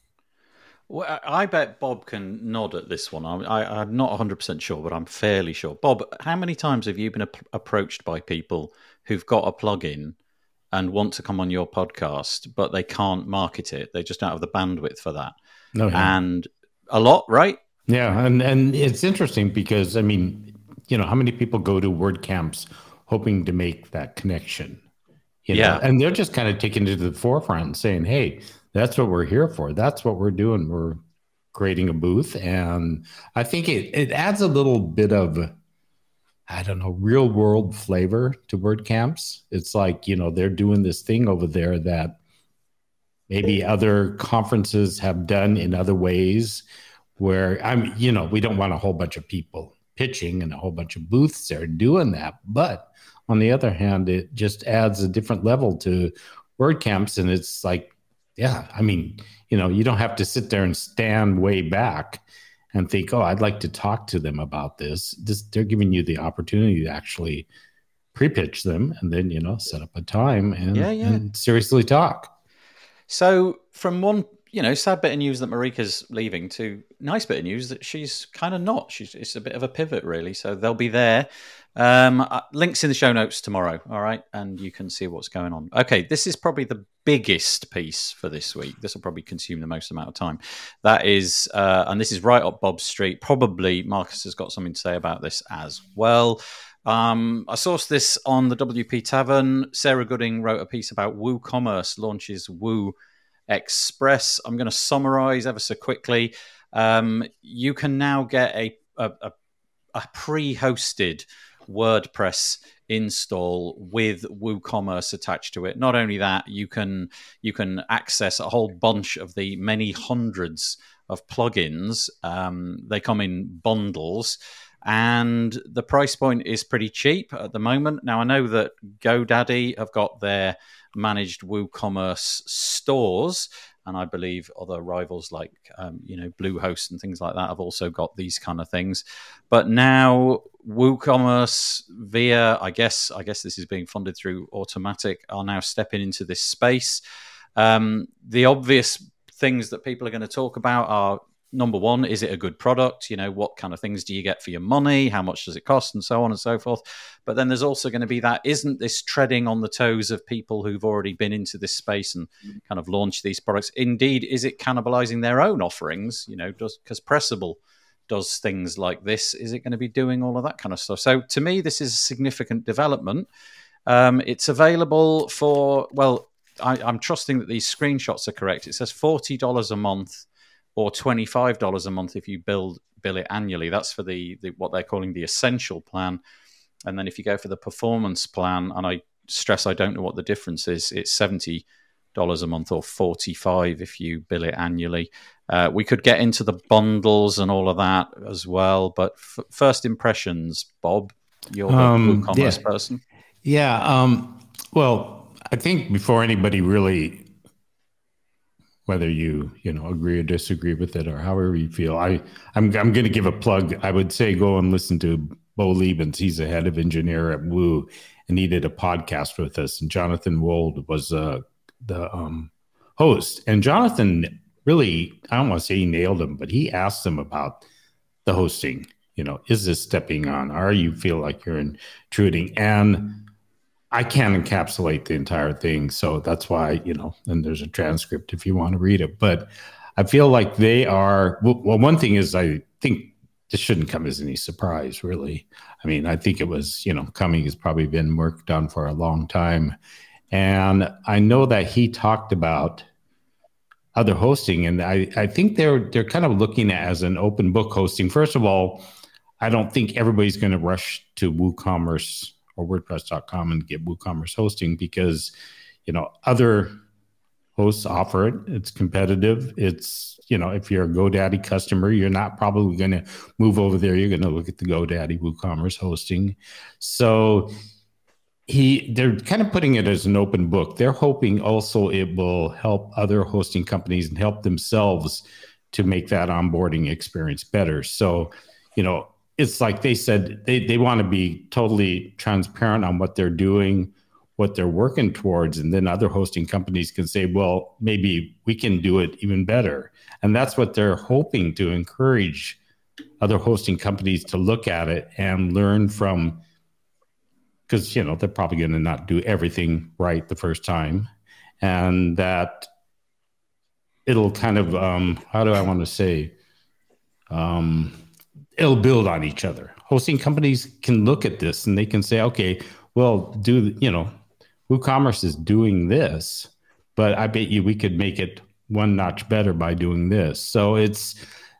Well, I bet Bob can nod at this one. I, am not 100% sure, but I'm fairly sure. Bob, how many times have you been ap- approached by people who've got a plugin and want to come on your podcast, but they can't market it? They just don't have the bandwidth for that. No, yeah. And a lot, right? Yeah. And, and it's interesting because, I mean, you know, how many people go to WordCamps hoping to make that connection? You know? yeah. And they're just kind of taking it to the forefront and saying, hey, that's what we're here for. That's what we're doing. We're creating a booth. And I think it, it adds a little bit of, I don't know, real world flavor to WordCamps. It's like, you know, they're doing this thing over there that maybe other conferences have done in other ways where I'm, you know, we don't want a whole bunch of people pitching and a whole bunch of booths there doing that. But on the other hand, it just adds a different level to WordCamps. And it's like, yeah, I mean, you know, you don't have to sit there and stand way back and think, oh, I'd like to talk to them about this. this they're giving you the opportunity to actually pre-pitch them and then, you know, set up a time and, yeah, yeah. and seriously talk. So from one you know, sad bit of news that Marieke's leaving to nice bit of news that she's kind of not. She's it's a bit of a pivot, really. So they'll be there. Um, uh, links in the show notes tomorrow. All right, and you can see what's going on. Okay, this is probably the biggest piece for this week. This will probably consume the most amount of time. That is, uh, and this is right up Bob's street. Probably Marcus has got something to say about this as well. Um, I sourced this on the WP Tavern. Sarah Gooding wrote a piece about WooCommerce launches Woo Express. I'm going to summarize ever so quickly. Um, you can now get a, a, a, a pre hosted WordPress install with WooCommerce attached to it. Not only that, you can you can access a whole bunch of the many hundreds of plugins. Um, they come in bundles, and the price point is pretty cheap at the moment. Now I know that GoDaddy have got their managed WooCommerce stores. And I believe other rivals like um, you know Bluehost and things like that have also got these kind of things. But now WooCommerce via I guess I guess this is being funded through Automattic are now stepping into this space. Um, the obvious things that people are going to talk about are number one, is it a good product? You know, what kind of things do you get for your money? How much does it cost? And so on and so forth. But then there's also going to be that isn't this treading on the toes of people who've already been into this space and kind of launched these products? Indeed, is it cannibalizing their own offerings? You know, because Pressable does things like this, is it going to be doing all of that kind of stuff? So to me, this is a significant development. Um, it's available for, well, I, I'm trusting that these screenshots are correct. It says $40 a month or $25 a month if you build bill it annually. That's for the, the what they're calling the essential plan. And then if you go for the performance plan, and I stress I don't know what the difference is, it's seventy dollars a month or forty five if you bill it annually. Uh, we could get into the bundles and all of that as well, but f- first impressions, Bob, you're the um, commerce yeah. person. Yeah. Um, well, I think before anybody really whether you you know agree or disagree with it or however you feel. I I'm I'm going to give a plug. I would say go and listen to Beau Lebens. He's the head of engineer at Woo, and he did a podcast with us. And Jonathan Wold was uh, the um, host. And Jonathan really, I don't want to say he nailed him, but he asked him about the hosting. You know, is this stepping on? Are you feel like you're intruding? And I can't encapsulate the entire thing. So that's why, you know, and there's a transcript if you want to read it. But I feel like they are, well, one thing is, I think this shouldn't come as any surprise, really. I mean, I think it was, you know, coming has probably been worked on for a long time. And I know that he talked about other hosting, and I, I think they're they're kind of looking at as an open book hosting. First of all, I don't think everybody's going to rush to WooCommerce or WordPress.com and get WooCommerce hosting because, you know, other hosts offer it. It's competitive. It's, you know, if you're a GoDaddy customer, you're not probably going to move over there. You're going to look at the GoDaddy WooCommerce hosting. So he they're kind of putting it as an open book. They're hoping also it will help other hosting companies and help themselves to make that onboarding experience better. So, you know, it's like they said they, they want to be totally transparent on what they're doing what they're working towards and then other hosting companies can say well maybe we can do it even better. And that's what they're hoping to encourage other hosting companies to look at it and learn from because you know they're probably going to not do everything right the first time. And that it'll kind of um, how do i want to say um, it'll build on each other hosting companies can look at this and they can say okay well do you know WooCommerce is doing this, but I bet you we could make it one notch better by doing this. So it's,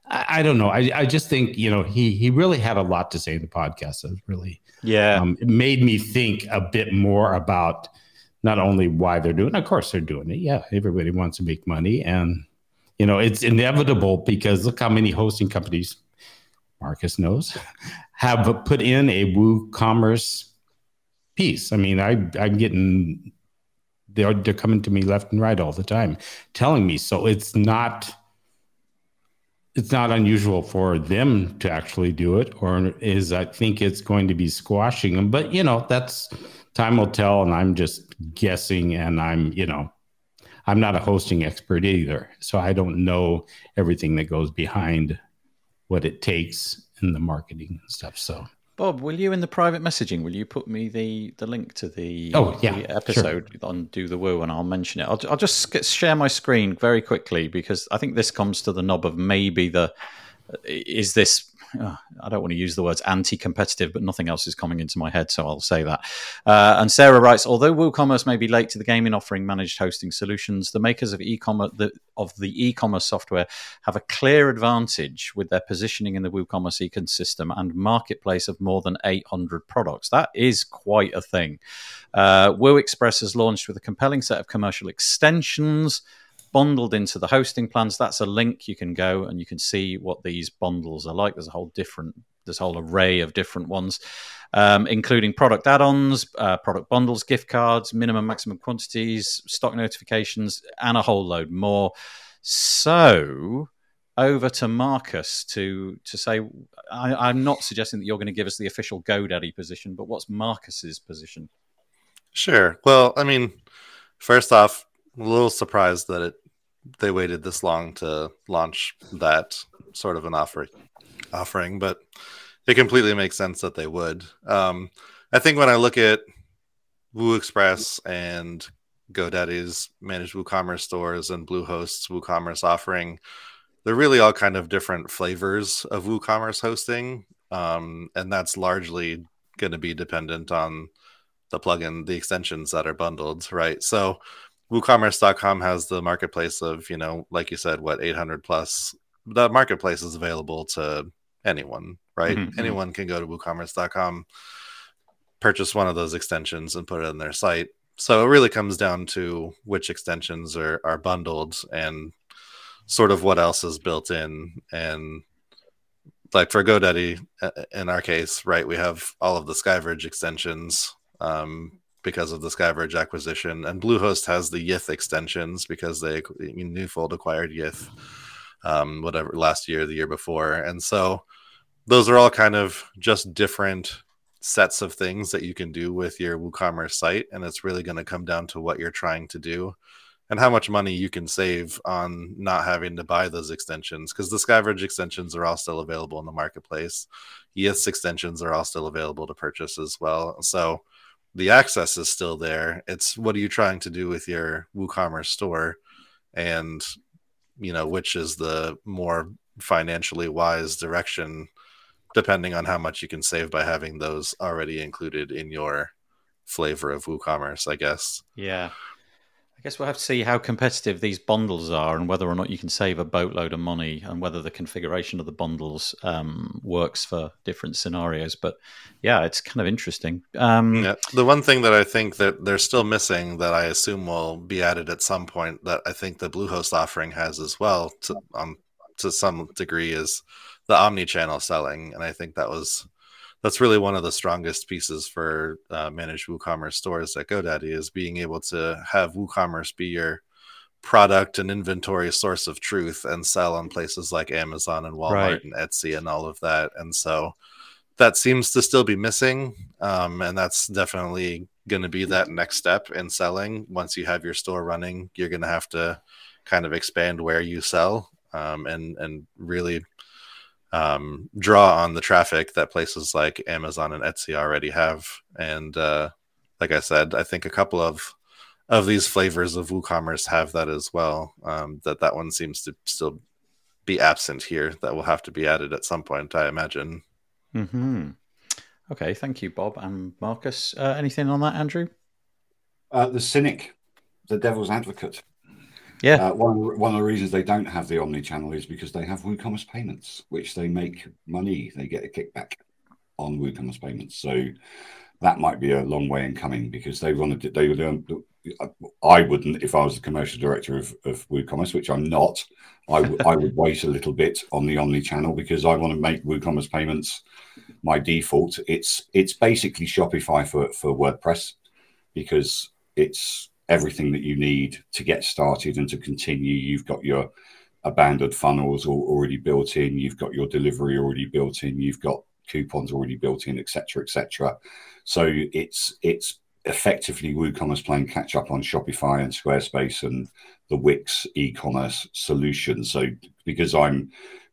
I, I don't know. I, I just think, you know, he, he really had a lot to say in the podcast. It really, yeah, um, it made me think a bit more about not only why they're doing it. Of course, they're doing it. Yeah. Everybody wants to make money. And, you know, it's inevitable because look how many hosting companies, Marcus knows, have put in a WooCommerce piece. I mean, I I'm getting they're they're coming to me left and right all the time, telling me. So it's not it's not unusual for them to actually do it, or is I think it's going to be squashing them. But you know, that's time will tell, and I'm just guessing, and I'm you know. I'm not a hosting expert either, so I don't know everything that goes behind what it takes in the marketing and stuff. So Bob, will you in the private messaging? Will you put me the, the link to the, oh, yeah, the episode sure. on Do the Woo, and I'll mention it. I'll, I'll just share my screen very quickly because I think this comes to the knob of maybe the is this oh, I don't want to use the words anti-competitive, but nothing else is coming into my head, so I'll say that. Uh, and Sarah writes, although WooCommerce may be late to the game in offering managed hosting solutions, the makers of e-commerce the, of the e-commerce software have a clear advantage with their positioning in the WooCommerce ecosystem and marketplace of more than 800 products. That is quite a thing. Uh, has launched with a compelling set of commercial extensions bundled into the hosting plans. That's a link you can go and you can see what these bundles are like. There's a whole different, there's a whole array of different ones, um, including product add-ons, uh, product bundles, gift cards, minimum, maximum quantities, stock notifications, and a whole load more. So over to Marcus to to say, I, I'm not suggesting that you're going to give us the official GoDaddy position, but what's Marcus's position? Sure. Well, I mean, first off, a little surprised that it they waited this long to launch that sort of an offering offering, but it completely makes sense that they would. Um, I think when I look at Woo Express and GoDaddy's managed WooCommerce stores and Bluehost's WooCommerce offering, they're really all kind of different flavors of WooCommerce hosting, um, and that's largely going to be dependent on the plugin, the extensions that are bundled, right? So WooCommerce.com has the marketplace of, you know, like you said, what, 800 plus. The marketplace is available to anyone, right? Mm-hmm. Anyone can go to WooCommerce.com, purchase one of those extensions, and put it on their site. So it really comes down to which extensions are, are bundled and sort of what else is built in. And like for GoDaddy, in our case, right, we have all of the Skyverge extensions. Um, because of the Skyverge acquisition, and Bluehost has the Yith extensions because they Newfold acquired Yith, um, whatever last year, the year before, and so those are all kind of just different sets of things that you can do with your WooCommerce site, and it's really going to come down to what you're trying to do and how much money you can save on not having to buy those extensions because the Skyverge extensions are all still available in the marketplace. Yith's extensions are all still available to purchase as well. So the access is still there. It's what are you trying to do with your WooCommerce store, and you know which is the more financially wise direction, depending on how much you can save by having those already included in your flavor of WooCommerce, I guess. Yeah. I guess we'll have to see how competitive these bundles are and whether or not you can save a boatload of money and whether the configuration of the bundles um, works for different scenarios. But yeah, it's kind of interesting. Um, yeah. The one thing that I think that they're still missing that I assume will be added at some point that I think the Bluehost offering has as well to, um, to some degree is the omni-channel selling. And I think that was that's really one of the strongest pieces for uh, managed WooCommerce stores at GoDaddy is being able to have WooCommerce be your product and inventory source of truth and sell on places like Amazon and Walmart right. and Etsy and all of that. And so that seems to still be missing. Um, and that's definitely going to be that next step in selling. Once you have your store running, you're going to have to kind of expand where you sell um, and, and really um, draw on the traffic that places like Amazon and Etsy already have. And uh, like I said, I think a couple of of these flavors of WooCommerce have that as well. Um, that that one seems to still be absent here. That will have to be added at some point, I imagine. Hmm. Okay. Thank you, Bob and Marcus. Uh, anything on that, Andrew? Uh, the cynic, the devil's advocate. Yeah. Uh, one, one of the reasons they don't have the omni channel is because they have WooCommerce payments, which they make money. They get a kickback on WooCommerce payments. So that might be a long way in coming because they wanted to, they would, um, I wouldn't, if I was the commercial director of, of WooCommerce, which I'm not, I, w- I would wait a little bit on the omni channel because I want to make WooCommerce payments my default. It's, it's basically Shopify for, for WordPress because it's everything that you need to get started and to continue. You've got your abandoned funnels already built in. You've got your delivery already built in. You've got coupons already built in, etc., etc. So it's it's effectively WooCommerce playing catch up on Shopify and Squarespace and the Wix e-commerce solution. So because I'm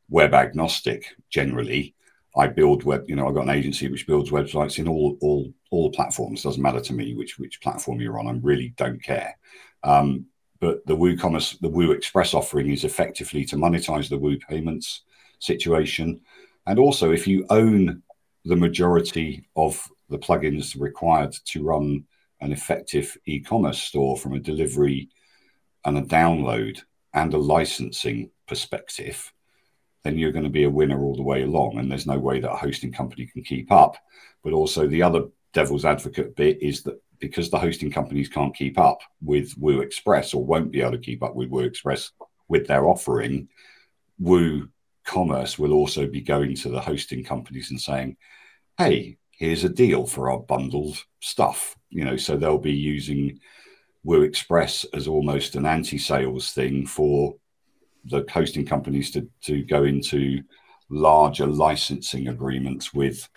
web agnostic generally, I build web, you know, I've got an agency which builds websites in all all all platforms. Doesn't matter to me which which platform you're on. I really don't care. Um, but the WooCommerce, the Woo Express offering is effectively to monetize the Woo payments situation, and also if you own the majority of the plugins required to run an effective e-commerce store from a delivery and a download and a licensing perspective, then you're going to be a winner all the way along. And there's no way that a hosting company can keep up. But also, the other devil's advocate bit is that because the hosting companies can't keep up with Woo Express or won't be able to keep up with Woo Express with their offering, Woo Commerce will also be going to the hosting companies and saying, hey, here's a deal for our bundled stuff. You know, so they'll be using Woo Express as almost an anti sales thing for the hosting companies to, to go into larger licensing agreements with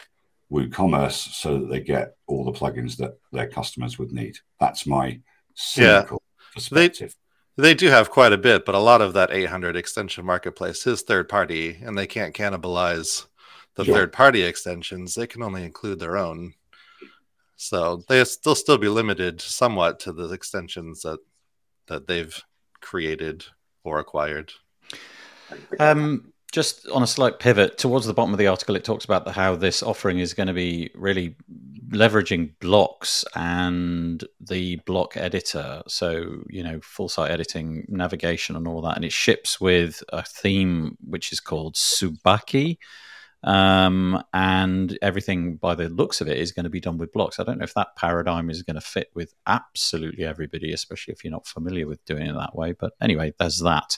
WooCommerce so that they get all the plugins that their customers would need. That's my cynical yeah. perspective. They, they do have quite a bit, but a lot of that 800 extension marketplace is third party, and they can't cannibalize the sure. third party extensions. They can only include their own. So they still still be limited somewhat to the extensions that that they've created or acquired. Um, just on a slight pivot towards the bottom of the article, it talks about the, how this offering is going to be really leveraging blocks and the block editor. So, you know, full site editing, navigation, and all that. And it ships with a theme which is called Tsubaki. Um, and everything by the looks of it is going to be done with blocks. I don't know if that paradigm is going to fit with absolutely everybody, especially if you're not familiar with doing it that way. But anyway, there's that.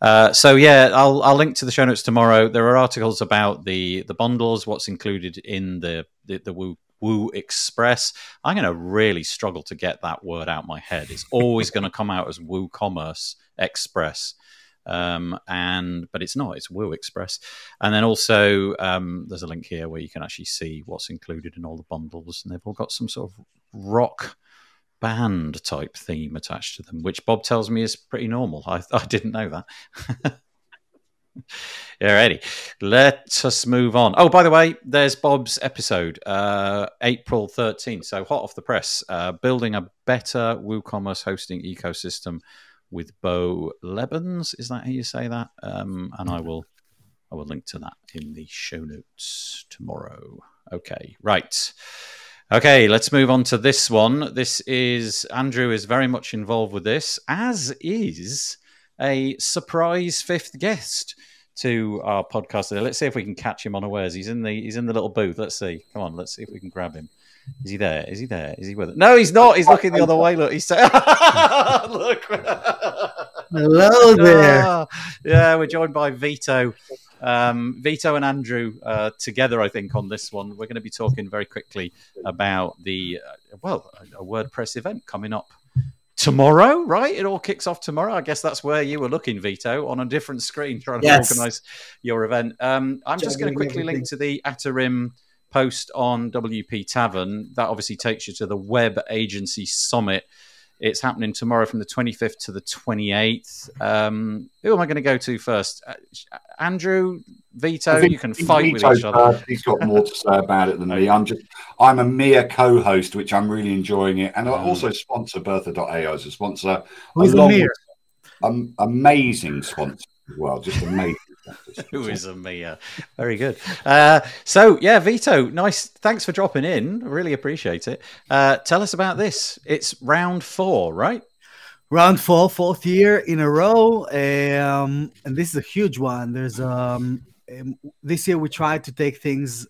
Uh, so yeah, I'll I'll link to the show notes tomorrow. There are articles about the the bundles, what's included in the the, the Woo Woo Express. I'm going to really struggle to get that word out my head. It's always going to come out as Woo Commerce Express. Um, and but it's not. It's Woo Express, and then also um, there's a link here where you can actually see what's included in all the bundles, and they've all got some sort of rock band type theme attached to them, which Bob tells me is pretty normal. I, I didn't know that. Alrighty, let us move on. Oh, by the way, there's Bob's episode, uh, April 13th. So hot off the press, uh, building a better WooCommerce hosting ecosystem with Beau Lebens. Is that how you say that? Um, and I will, I will link to that in the show notes tomorrow. Okay, right. Okay, let's move on to this one. This is Andrew is very much involved with this, as is a surprise fifth guest to our podcast. Let's see if we can catch him unawares. He's in the he's in the little booth. Let's see. Come on, let's see if we can grab him. Is he there? Is he there? Is he with us? No, he's not. He's looking the other way. Look, he's saying, look. Hello there. Ah, yeah, we're joined by Vito. Um, Vito and Andrew uh, together, I think, on this one. We're going to be talking very quickly about the, uh, well, a WordPress event coming up tomorrow, right? It all kicks off tomorrow. I guess that's where you were looking, Vito, on a different screen trying to organize your event. Um, I'm just going to quickly link to the Atarim post on WP Tavern. That obviously takes you to the Web Agency Summit. It's happening tomorrow from the 25th to the 28th. Um, who am I going to go to first? Uh, Andrew, Vito, you can fight with each other. first. He's got more to say about it than me. I'm just, I'm a mere co-host, which I'm really enjoying it, and I Mm. also sponsor Bertha.ai as a sponsor. Who's along Amir? with Um, amazing sponsor as well, just amazing. Sponsors. Who is a Mia? Very good. Uh, so yeah, Vito, nice. Thanks for dropping in. Really appreciate it. Uh, tell us about this. It's round four, right? round four, fourth year in a row, um, and this is a huge one. There's um, um, this year we tried to take things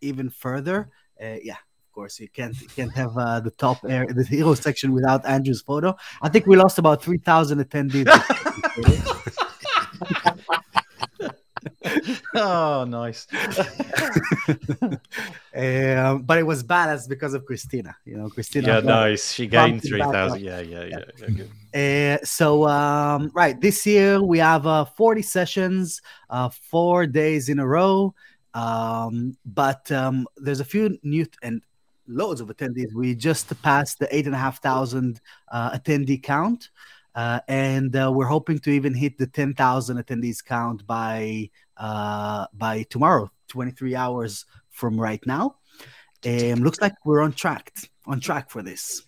even further. Uh, yeah, of course you can't you can't have uh, the top air the hero section without Andrew's photo. I think we lost about three thousand attendees. oh, nice. um, but it was balanced because of Christina. You know, Christina. yeah, nice. She gained bumped it three back Yeah, yeah, yeah. yeah good. Uh, so um, right this year we have uh, 40 sessions uh, four days in a row um, but um, there's a few new and loads of attendees we just passed the eight and a half thousand uh, attendee count uh, and uh, we're hoping to even hit the 10,000 attendees count by uh, by tomorrow 23 hours from right now um, looks like we're on track on track for this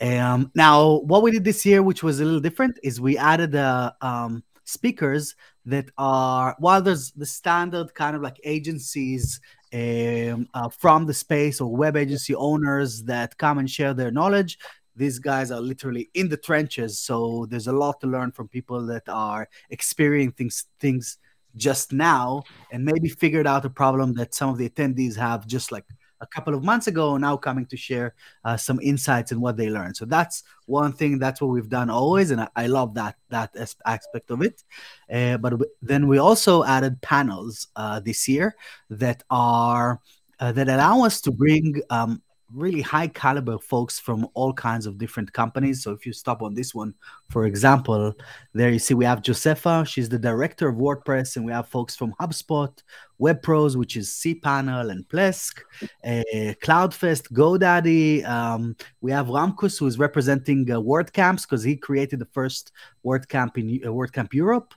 um, now, what we did this year, which was a little different, is we added uh, um, speakers that are while there's the standard kind of like agencies um, uh, from the space or web agency owners that come and share their knowledge. These guys are literally in the trenches, so there's a lot to learn from people that are experiencing things, things just now and maybe figured out a problem that some of the attendees have just like a couple of months ago now coming to share uh, some insights and what they learned. So that's one thing that's what we've done always and i, I love that that aspect of it. Uh, but then we also added panels uh, this year that are uh, that allow us to bring um, really high caliber folks from all kinds of different companies. So if you stop on this one for example there you see we have Josepha. She's the director of wordpress and we have folks from hubspot webpros which is cpanel and plesk uh, cloudfest godaddy. Um, we have Remkus who is representing uh, wordcamps because he created the first wordcamp in uh, wordcamp europe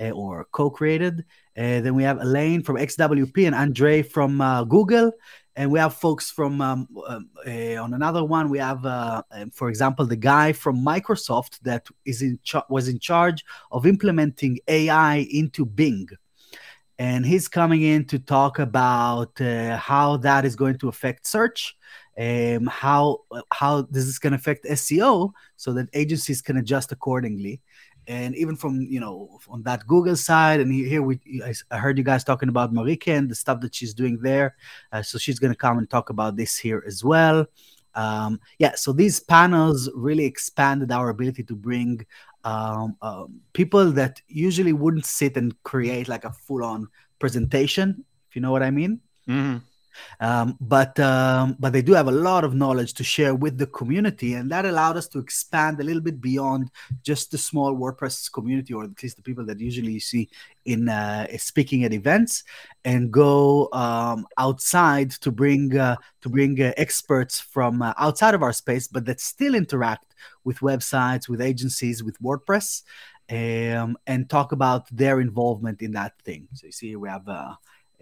uh, or co-created. Uh, then we have elaine from xwp and andre from uh, google and we have folks from um, uh, on another one we have uh, um, for example the guy from microsoft that is in cha- was in charge of implementing ai into bing. And he's coming in to talk about uh, how that is going to affect search um, how how this is going to affect seo so that agencies can adjust accordingly and even from you know on that google side and here we I- heard you guys talking about Marieke and the stuff that she's doing there. Uh, so she's going to come and talk about this here as well. Um, yeah so these panels really expanded our ability to bring um, um, people that usually wouldn't sit and create like a full-on presentation if you know what i mean. Mhm. Um, but um, but they do have a lot of knowledge to share with the community, and that allowed us to expand a little bit beyond just the small WordPress community, or at least the people that usually you see in uh, speaking at events, and go um, outside to bring uh, to bring uh, experts from uh, outside of our space, but that still interact with websites, with agencies, with WordPress. Um, and talk about their involvement in that thing. So you see, we have uh,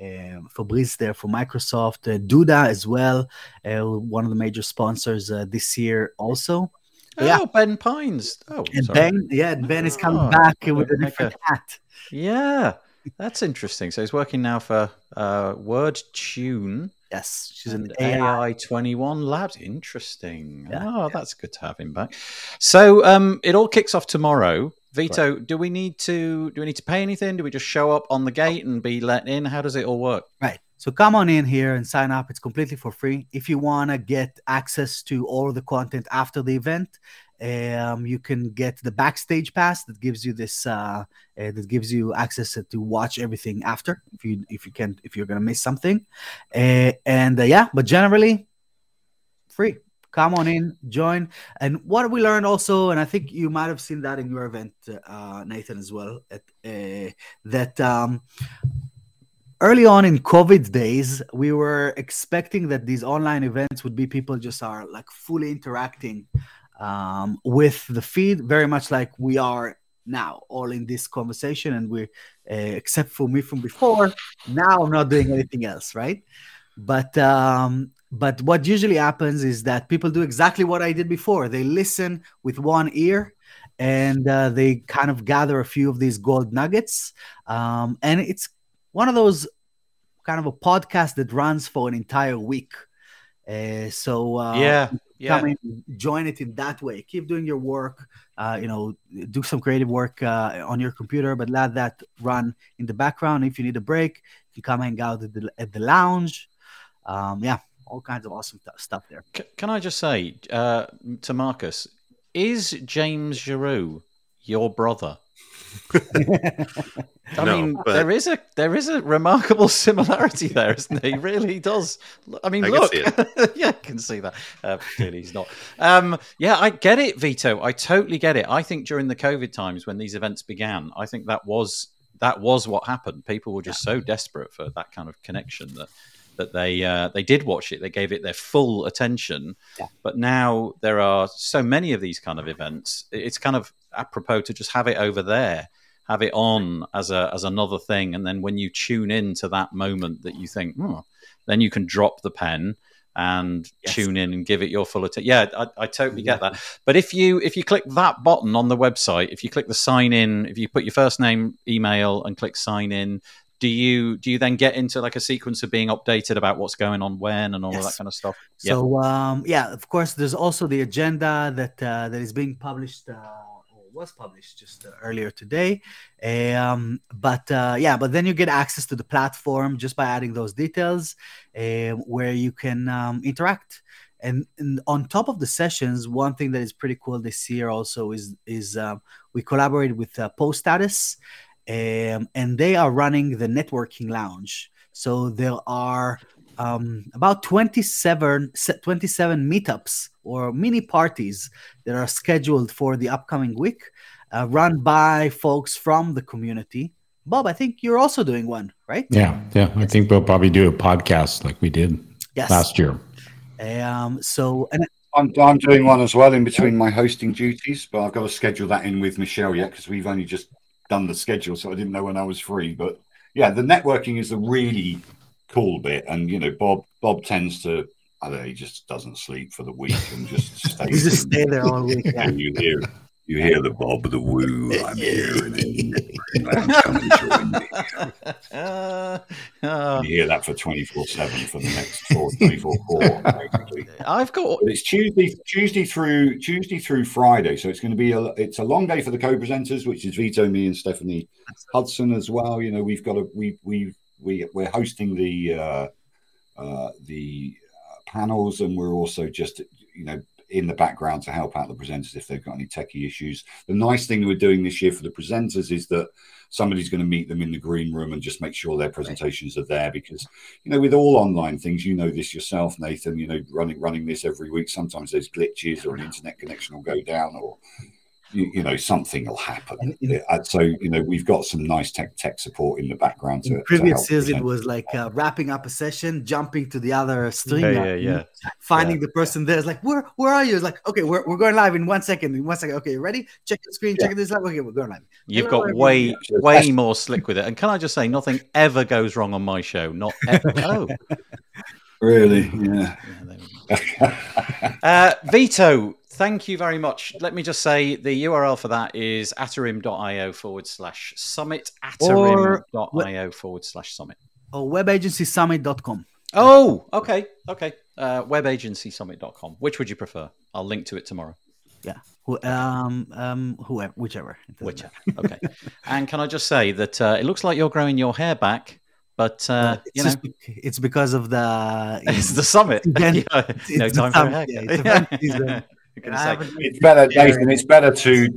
um, Fabrice there for Microsoft, uh, Duda as well, uh, one of the major sponsors uh, this year also. Oh, Yeah. Ben Pines. Oh, And sorry. Ben, yeah, Ben is coming Oh, back with a different hat. Yeah, that's interesting. So he's working now for uh, Word Tune. Yes, she's an AI. AI 21 Labs. Interesting. Yeah, oh, that's good to have him back. So um, it all kicks off tomorrow. Vito, do we need to do we need to pay anything? Do we just show up on the gate and be let in? How does it all work? Right. So come on in here and sign up. It's completely for free. If you want to get access to all the content after the event, um, you can get the backstage pass that gives you this uh, uh, that gives you access to watch everything after if you if you can if you're gonna miss something uh, and uh, yeah but generally free come on in join. And what we learned also and i think you might have seen that in your event uh, nathan as well at, uh, that um, early on in covid days we were expecting that these online events would be people just are like fully interacting um, with the feed very much like we are now all in this conversation. And we're uh, except for me from before now i'm not doing anything else right? But um, but what usually happens is that people do exactly what I did before. They listen with one ear and uh, they kind of gather a few of these gold nuggets. Um, and it's one of those kind of a podcast that runs for an entire week. Uh, so uh, yeah, yeah. come in, join it in that way. Keep doing your work. Uh, you know, do some creative work uh, on your computer, but let that run in the background. If you need a break, you come hang out at the, at the lounge. Um, yeah, all kinds of awesome th- stuff there. C- can I just say uh, to Marcus, is James Giroux your brother? I No, mean, but- there is a there is a remarkable similarity there, isn't he? He really does. I mean, I can look, see yeah, I can see that. Uh, clearly, he's not. Um, yeah, I get it, Vito. I totally get it. I think during the COVID times when these events began, I think that was that was what happened. People were just so desperate for that kind of connection that that they uh, they did watch it. They gave it their full attention. Yeah. But now there are so many of these kind of events. It's kind of apropos to just have it over there, have it on as a as another thing, and then when you tune in to that moment that you think, hmm, then you can drop the pen and Yes. tune in and give it your full attention. Yeah, I, I totally get that. But if you if you click that button on the website, if you click the sign in, if you put your first name, email, and click sign in, do you do you then get into like a sequence of being updated about what's going on when and all Yes. that kind of stuff? So um, yeah, of course, there's also the agenda that uh, that is being published. Uh, or was published just uh, earlier today, um, but uh, yeah, but then you get access to the platform just by adding those details, uh, where you can um, interact. And, and on top of the sessions, one thing that is pretty cool this year also is is um, we collaborated with uh, Post Status, um, and they are running the networking lounge. So there are um, about 27, 27 meetups or mini parties that are scheduled for the upcoming week, uh, run by folks from the community. Bob, I think you're also doing one, right? Yeah, yeah. I think we'll probably do a podcast like we did Yes. last year. Um, so, and I'm, I'm doing one as well in between my hosting duties, but I've got to schedule that in with Michelle yet because we've only just done the schedule, so I didn't know when I was free. But yeah, the networking is a really cool bit, and you know, Bob Bob tends to I don't know, he just doesn't sleep for the week and just stays. just stay there all week. Yeah. You hear you hear the Bob the woo. I'm here, and then come and join me. Uh, You hear that for 24 7 for the next four, 24 4, basically. I've got But it's Tuesday, Tuesday through Tuesday through Friday, so it's going to be a it's a long day for the co-presenters, which is Vito, me, and Stephanie Hudson as well. You know, we've got a we we we we're hosting the uh, uh, the uh, panels, and we're also just you know in the background to help out the presenters if they've got any techie issues. The nice thing we're doing this year for the presenters is that somebody's going to meet them in the green room and just make sure their presentations are there because you know with all online things you know this yourself nathan you know running running this every week sometimes there's glitches or an internet connection will go down or you, you know something will happen And in- so you know we've got some nice tech tech support in the background to, In previous help years, it was like uh, wrapping up a session, jumping to the other stream, yeah, yeah, yeah. finding the person there. It's like, where, where are you? It's like, okay, we're, we're going live in one second. In one second, okay, ready? Check the screen. Check this live. Okay, we're going live. You've Hello, got everyone. way Yeah. way more slick with it. And can I just say, nothing ever goes wrong on my show. Not ever. oh, really yeah yeah, there we go. Uh, Vito, thank you very much. Let me just say the URL for that is atarim.io forward slash summit. Atarim.io forward slash summit. Or webagencysummit.com. Oh, okay, okay. Uh, webagencysummit.com. Which would you prefer? I'll link to it tomorrow. Yeah. Um, um, whoever, whichever. Whichever. Okay. and can I just say that uh, it looks like you're growing your hair back, but uh, It's, you know, it's because of the. it's the summit. Event- Yeah, no it's the time for a haircut. yeah, event season. You're gonna I say, It's better, Nathan. It's better to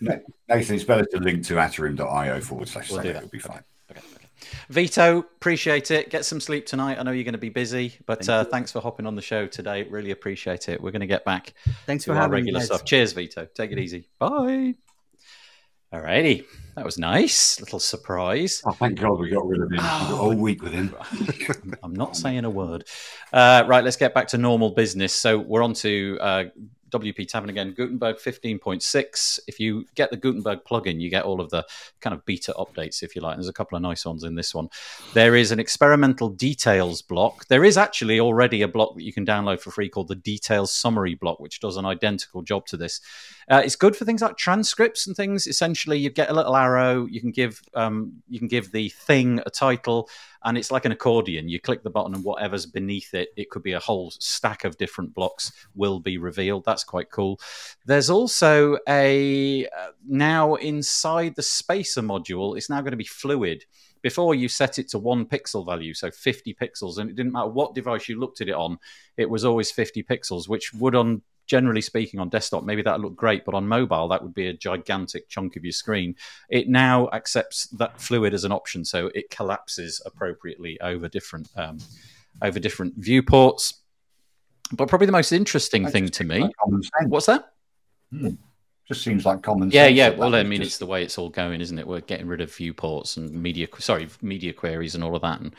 Nathan. It's better to link to atarim.io forward slash We'll do that. It'll be fine. Okay, okay. Vito, appreciate it. Get some sleep tonight. I know you're going to be busy, but Thank uh, thanks for hopping on the show today. Really appreciate it. We're going to get back Thanks to for our having me. regular guys. stuff. Cheers, Vito. Take it easy. Bye. Alrighty, that was nice. Little surprise. Oh, thank God we got rid of him. We got a whole week with him. I'm not saying a word. Uh, right, let's get back to normal business. So we're on to uh, WP Tavern again. Gutenberg 15.6. If you get the Gutenberg plugin, you get all of the kind of beta updates, if you like. There's a couple of nice ones in this one. There is an experimental details block. There is actually already a block that you can download for free called the details summary block, which does an identical job to this. Uh, it's good for things like transcripts and things. Essentially, you get a little arrow. You can give um, you can give the thing a title, and it's like an accordion. You click the button, and whatever's beneath it, it could be a whole stack of different blocks, will be revealed. That's quite cool. There's also a uh, now inside the spacer module. It's now going to be fluid. Before you set it to one pixel value, so 50 pixels, and it didn't matter what device you looked at it on, it was always 50 pixels, which would on generally speaking on desktop maybe that would look great but on mobile that would be a gigantic chunk of your screen. It now accepts that fluid as an option so it collapses appropriately over different um, over different viewports. But probably the most interesting thing to me like what's that? Just seems like common yeah sense. yeah. that well i mean just- it's the way it's all going isn't it? We're getting rid of viewports and media sorry media queries and all of that and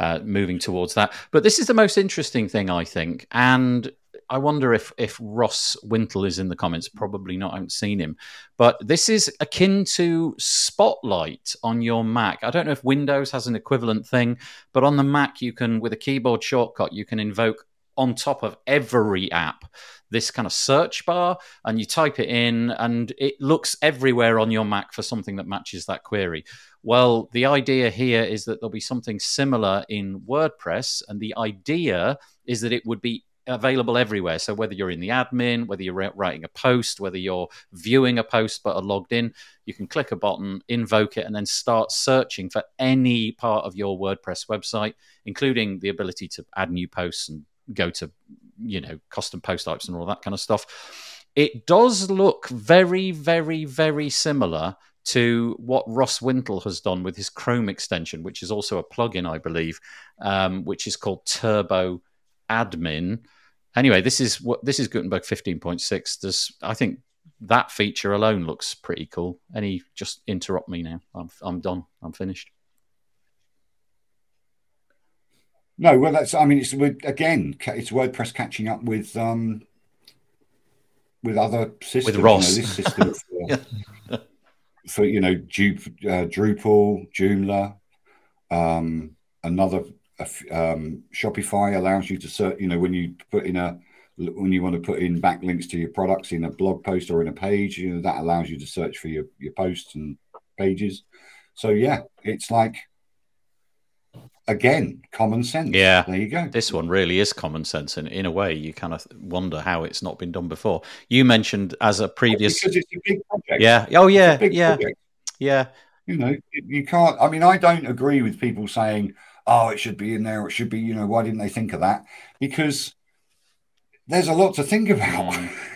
uh, moving towards that. But this is the most interesting thing i think. And I wonder if if Ross Wintle is in the comments. Probably not. I haven't seen him, but this is akin to Spotlight on your Mac. I don't know if Windows has an equivalent thing, but on the Mac you can, with a keyboard shortcut, you can invoke on top of every app this kind of search bar, and you type it in, and it looks everywhere on your Mac for something that matches that query. Well, the idea here is that there'll be something similar in WordPress, and the idea is that it would be available everywhere. So whether you're in the admin, whether you're writing a post, whether you're viewing a post but are logged in, you can click a button, invoke it, and then start searching for any part of your WordPress website, including the ability to add new posts and go to, you know, custom post types and all that kind of stuff. It does look very, very, very similar to what Ross Wintle has done with his Chrome extension, which is also a plugin, I believe, um, which is called Turbo Admin. Anyway, this is what this is Gutenberg 15.6. There's, I think that feature alone looks pretty cool. Any, just interrupt me now. I'm, I'm done. I'm finished. No, well, that's. I mean, it's with again. It's WordPress catching up with um with other systems. With Ross. You know, this system for, for you know Ju- uh, Drupal, Joomla, um, another um, Shopify allows you to search. You know, when you put in a when you want to put in backlinks to your products in a blog post or in a page, you know that allows you to search for your your posts and pages. So yeah, it's like again common sense. Yeah. there you go. This one really is common sense, and in a way, you kind of wonder how it's not been done before. You mentioned as a previous, because it's a big project. yeah, oh yeah, yeah, project. yeah. You know, you- you can't. I mean, I don't agree with people saying, "Oh, it should be in there. It should be." You know, why didn't they think of that? Because there's a lot to think about. Mm.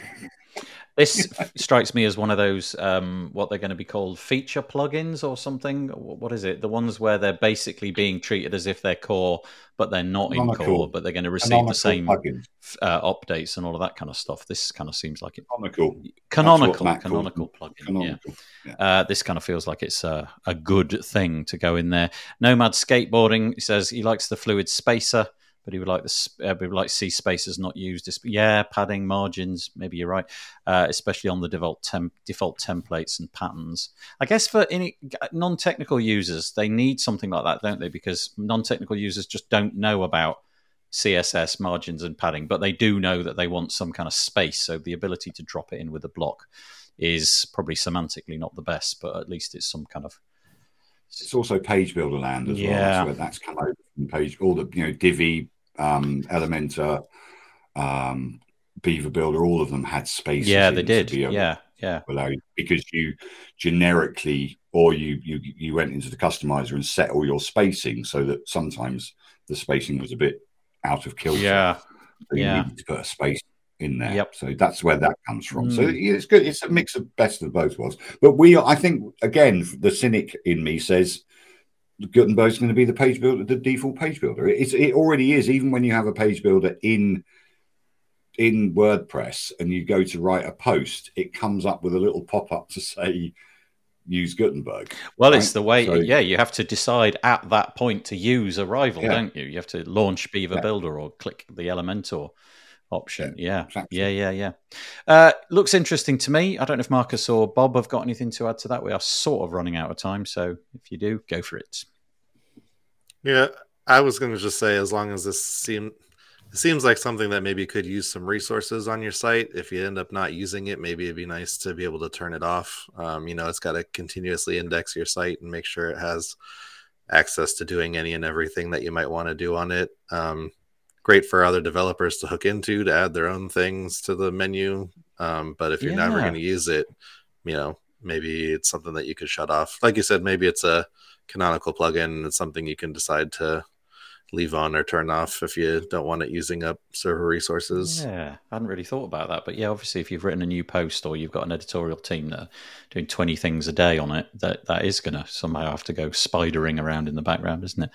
This strikes me as one of those um, what they're going to be called feature plugins or something. What is it? The ones where they're basically being treated as if they're core, but they're not in core, but they're going to receive Canonical the same uh, updates and all of that kind of stuff. This kind of seems like it. Canonical. Canonical, canonical plugin. Yeah. Canonical. Yeah. Uh, this kind of feels like it's a, a good thing to go in there. Nomad skateboarding says he likes the fluid spacer, but he would like the sp- uh, he would like to see spaces not used. Yeah, padding margins. Maybe you're right, uh, especially on the default temp- default templates and patterns. I guess for any non-technical users, they need something like that, don't they? Because non-technical users just don't know about CSS margins and padding, but they do know that they want some kind of space. So the ability to drop it in with a block is probably semantically not the best, but at least it's some kind of It's also page builder land as Yeah. well. So that's come over from page, all the you know Divi, um, Elementor, um, Beaver Builder, all of them had spaces. Yeah, they did. Yeah, yeah. to allow you- because you generically or you you you went into the customizer and set all your spacing so that sometimes the spacing was a bit out of kilter. Yeah. So you yeah. needed to put a space in there. Yep. So that's where that comes from. So Mm. yeah, it's good. It's a mix of best of both worlds. But we, I think, again, the cynic in me says Gutenberg's going to be the page builder, the default page builder. It's, it already is. Even when you have a page builder in in WordPress and you go to write a post, it comes up with a little pop up to say use Gutenberg. Well, Right. it's the way. So- yeah, you have to decide at that point to use Arrival, Yeah. don't you? You have to launch Beaver Yeah. Builder or click the Elementor option. Yeah, exactly. yeah, yeah, yeah. Uh, looks interesting to me. I don't know if Marcus or Bob have got anything to add to that. We are sort of running out of time, so if you do, go for it. Yeah, I was going to just say, as long as this seem it seems like something that maybe could use some resources on your site. If you end up not using it, maybe it'd be nice to be able to turn it off. Um, you know, it's got to continuously index your site and make sure it has access to doing any and everything that you might want to do on it. Um, great for other developers to hook into to add their own things to the menu. Um, but if you're never going to use it, you know, maybe it's something that you could shut off. Like you said, maybe it's a canonical plugin it's something you can decide to leave on or turn off if you don't want it using up server resources. Yeah, I hadn't really thought about that, but yeah, obviously, if you've written a new post or you've got an editorial team that are doing twenty things a day on it, that that is going to somehow have to go spidering around in the background, isn't it?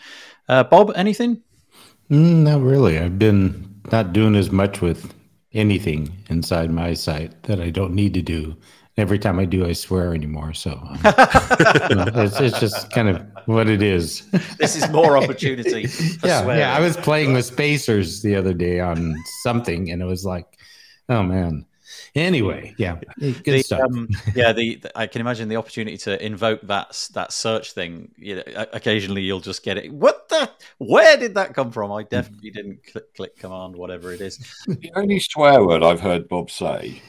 Uh, Bob, anything? Mm, not really. I've been not doing as much with anything inside my site that I don't need to do. Every time I do, I swear anymore. So um, you know, it's, it's just kind of what it is. This is more opportunity. Yeah, swearing. yeah. I was playing with spacers the other day on something, and it was like, oh man. Anyway, yeah, good The, stuff. um, yeah, the, the- I can imagine the opportunity to invoke that that search thing. You know, occasionally you'll just get it. What the? Where did that come from? I definitely didn't click click command whatever it is. The only swear word I've heard Bob say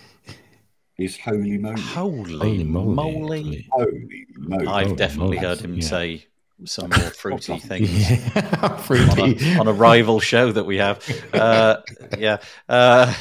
is holy moly. Holy, Holy moly! moly! Holy moly. I've Holy definitely moly, heard him yeah. say some more fruity things. Yeah, on a, on a rival show that we have. Uh, yeah. Uh,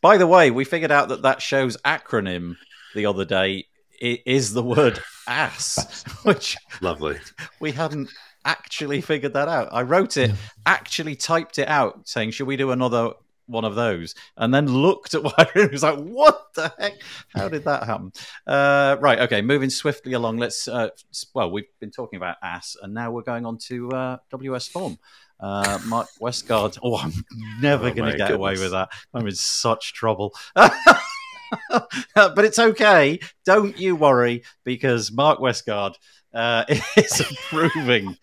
by the way, we figured out that that show's acronym the other day is the word ass, which Lovely. we hadn't actually figured that out. I wrote it, actually typed it out, saying, "Should we do another?" One of those, and then looked at what it was like. What the heck? How did that happen? Uh, right, okay. Moving swiftly along. Let's. Uh, well, we've been talking about ass, and now we're going on to uh, WS Form. Uh, Mark Westguard. Oh, I'm never Oh, going to get away with that. I'm in such trouble. but it's okay. Don't you worry, because Mark Westguard uh, is approving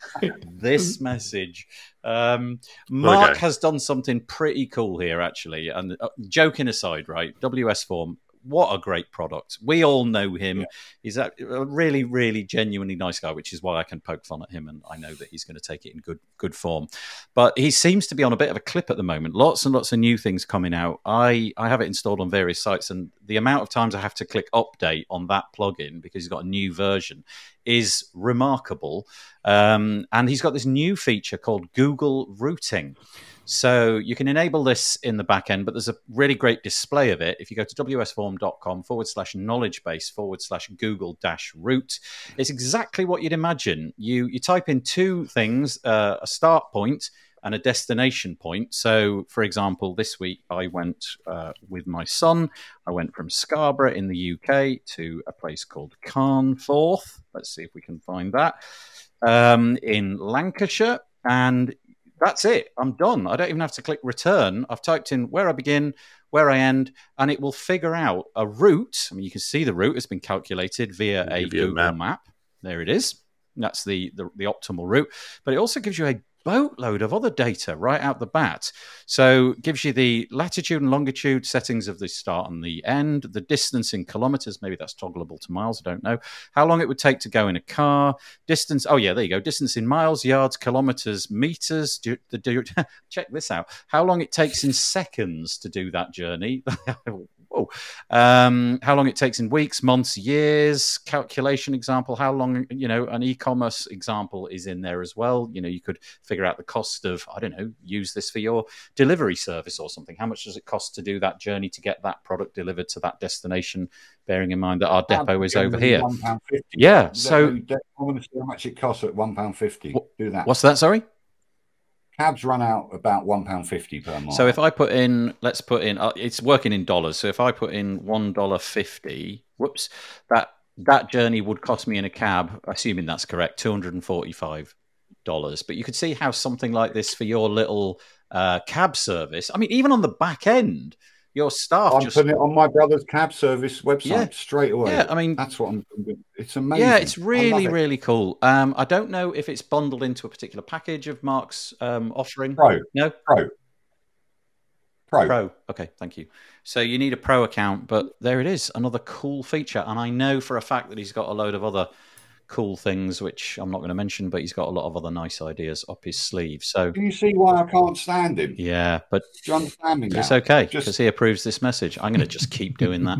this message. Um, Mark has done something pretty cool here, actually. And uh, joking aside, right? WS Form, what a great product. We all know him. He's a, a really, really genuinely nice guy, which is why I can poke fun at him, and I know that he's going to take it in good, good form. But he seems to be on a bit of a clip at the moment. Lots and lots of new things coming out. I I have it installed on various sites, and the amount of times I have to click update on that plugin because he's got a new version is remarkable. Um, and he's got this new feature called Google Routing. So you can enable this in the back end, but there's a really great display of it. If you go to wsform.com forward slash knowledge base forward slash Google dash root, it's exactly what you'd imagine. You you type in two things, uh, a start point and a destination point. So, for example, this week I went uh, with my son. I went from Scarborough in the UK to a place called Carnforth. Let's see if we can find that um, in Lancashire, and that's it. I'm done. I don't even have to click return. I've typed in where I begin, where I end, and it will figure out a route. I mean, you can see the route has been calculated via a you a Google map. map. There it is. That's the, the the optimal route, but it also gives you a boatload of other data right out the bat. So gives you the latitude and longitude settings of the start and the end, the distance in kilometers, maybe that's toggleable to miles, I don't know. How long it would take to go in a car, distance, oh yeah, there you go, distance in miles, yards, kilometers, meters, do, the, do, check this out. How long it takes in seconds to do that journey. whoa. Um, how long it takes in weeks, months, years, calculation example, how long, you know, an e commerce example is in there as well. You know, you could figure out the cost of, I don't know, use this for your delivery service or something. How much does it cost to do that journey to get that product delivered to that destination, bearing in mind that our depot is over here? £1.50. Yeah. So, I want to see how much it costs at £1.50. What- Do that. what's that? Sorry? Cabs run out about £1.50 per mile. So if I put in, let's put in, uh, it's working in dollars. So if I put in one dollar fifty, whoops, that that journey would cost me in a cab, assuming that's correct, two hundred and forty-five dollars. But you could see how something like this for your little uh, cab service. I mean, even on the back end, your staff I'm just putting it on my brother's cab service website Yeah. straight away. yeah. I mean, That's what I'm doing. It's amazing. yeah, it's really it. really cool. Um, I don't know if it's bundled into a particular package of Mark's um, offering. Pro. No, Pro. Pro. Pro. Okay, thank you. So you need a pro account, but there it is, another cool feature. And I know for a fact that he's got a load of other cool things, which I'm not going to mention, but he's got a lot of other nice ideas up his sleeve. So Do you see why I can't stand him? yeah, but Do you understand me now? it's okay Just- because he approves this message. I'm going to just keep doing that.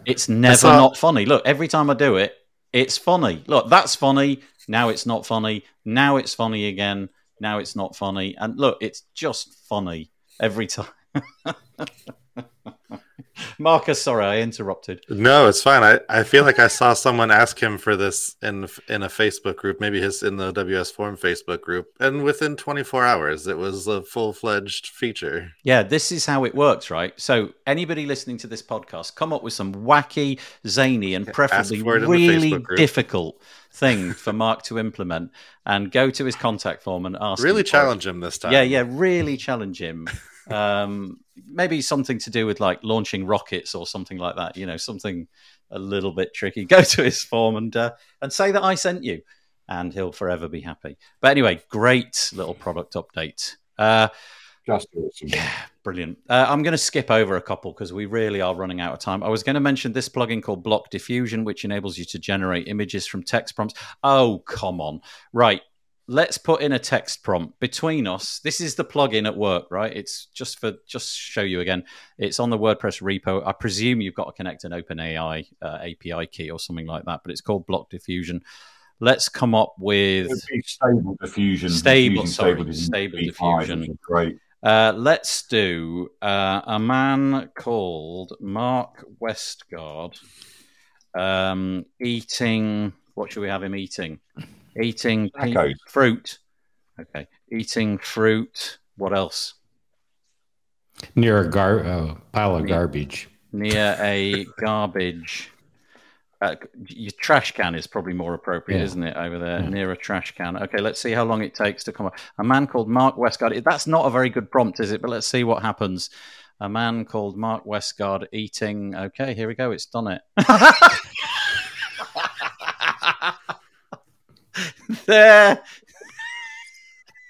It's never not funny. Look, every time I do it, it's funny. Look, that's funny. Now it's not funny. Now it's funny again. Now it's not funny. And look, it's just funny every time. Marcus, sorry, I interrupted. No, it's fine. I, I feel like I saw someone ask him for this in in a Facebook group, maybe his in the WS Form Facebook group, and within 24 hours, it was a full fledged feature. Yeah, this is how it works, right? So, anybody listening to this podcast, come up with some wacky, zany, and preferably for it in the really difficult thing for Mark to implement, and go to his contact form and ask. Really him challenge him this time. Yeah, yeah, really challenge him. Um, maybe something to do with like launching rockets or something like that. You know, something a little bit tricky. Go to his form and uh, and say that I sent you, and he'll forever be happy. But anyway, great little product update. Uh, Just awesome. yeah, brilliant. Uh, I'm going to skip over a couple because we really are running out of time. I was going to mention this plugin called Block Diffusion, which enables you to generate images from text prompts. Oh, come on. Right. Let's put in a text prompt between us. This is the plugin at work, right? It's just for just show you again. It's on the WordPress repo. I presume you've got to connect an OpenAI uh, API key or something like that, but it's called Block Diffusion. Let's come up with. It would be stable diffusion. Stable, diffusing sorry, diffusion, stable V5 diffusion. Great. Uh, let's do uh, a man called Mark Westguard um, eating. What should we have him eating? Eating pe- fruit. Okay, eating fruit. What else? Near a gar- uh, pile of garbage. Near a garbage. Uh, your trash can is probably more appropriate, Yeah. isn't it? Over there, Yeah. near a trash can. Okay, let's see how long it takes to come up. A man called Mark Westguard. That's not a very good prompt, is it? But let's see what happens. A man called Mark Westguard eating. Okay, here we go. It's done it. there,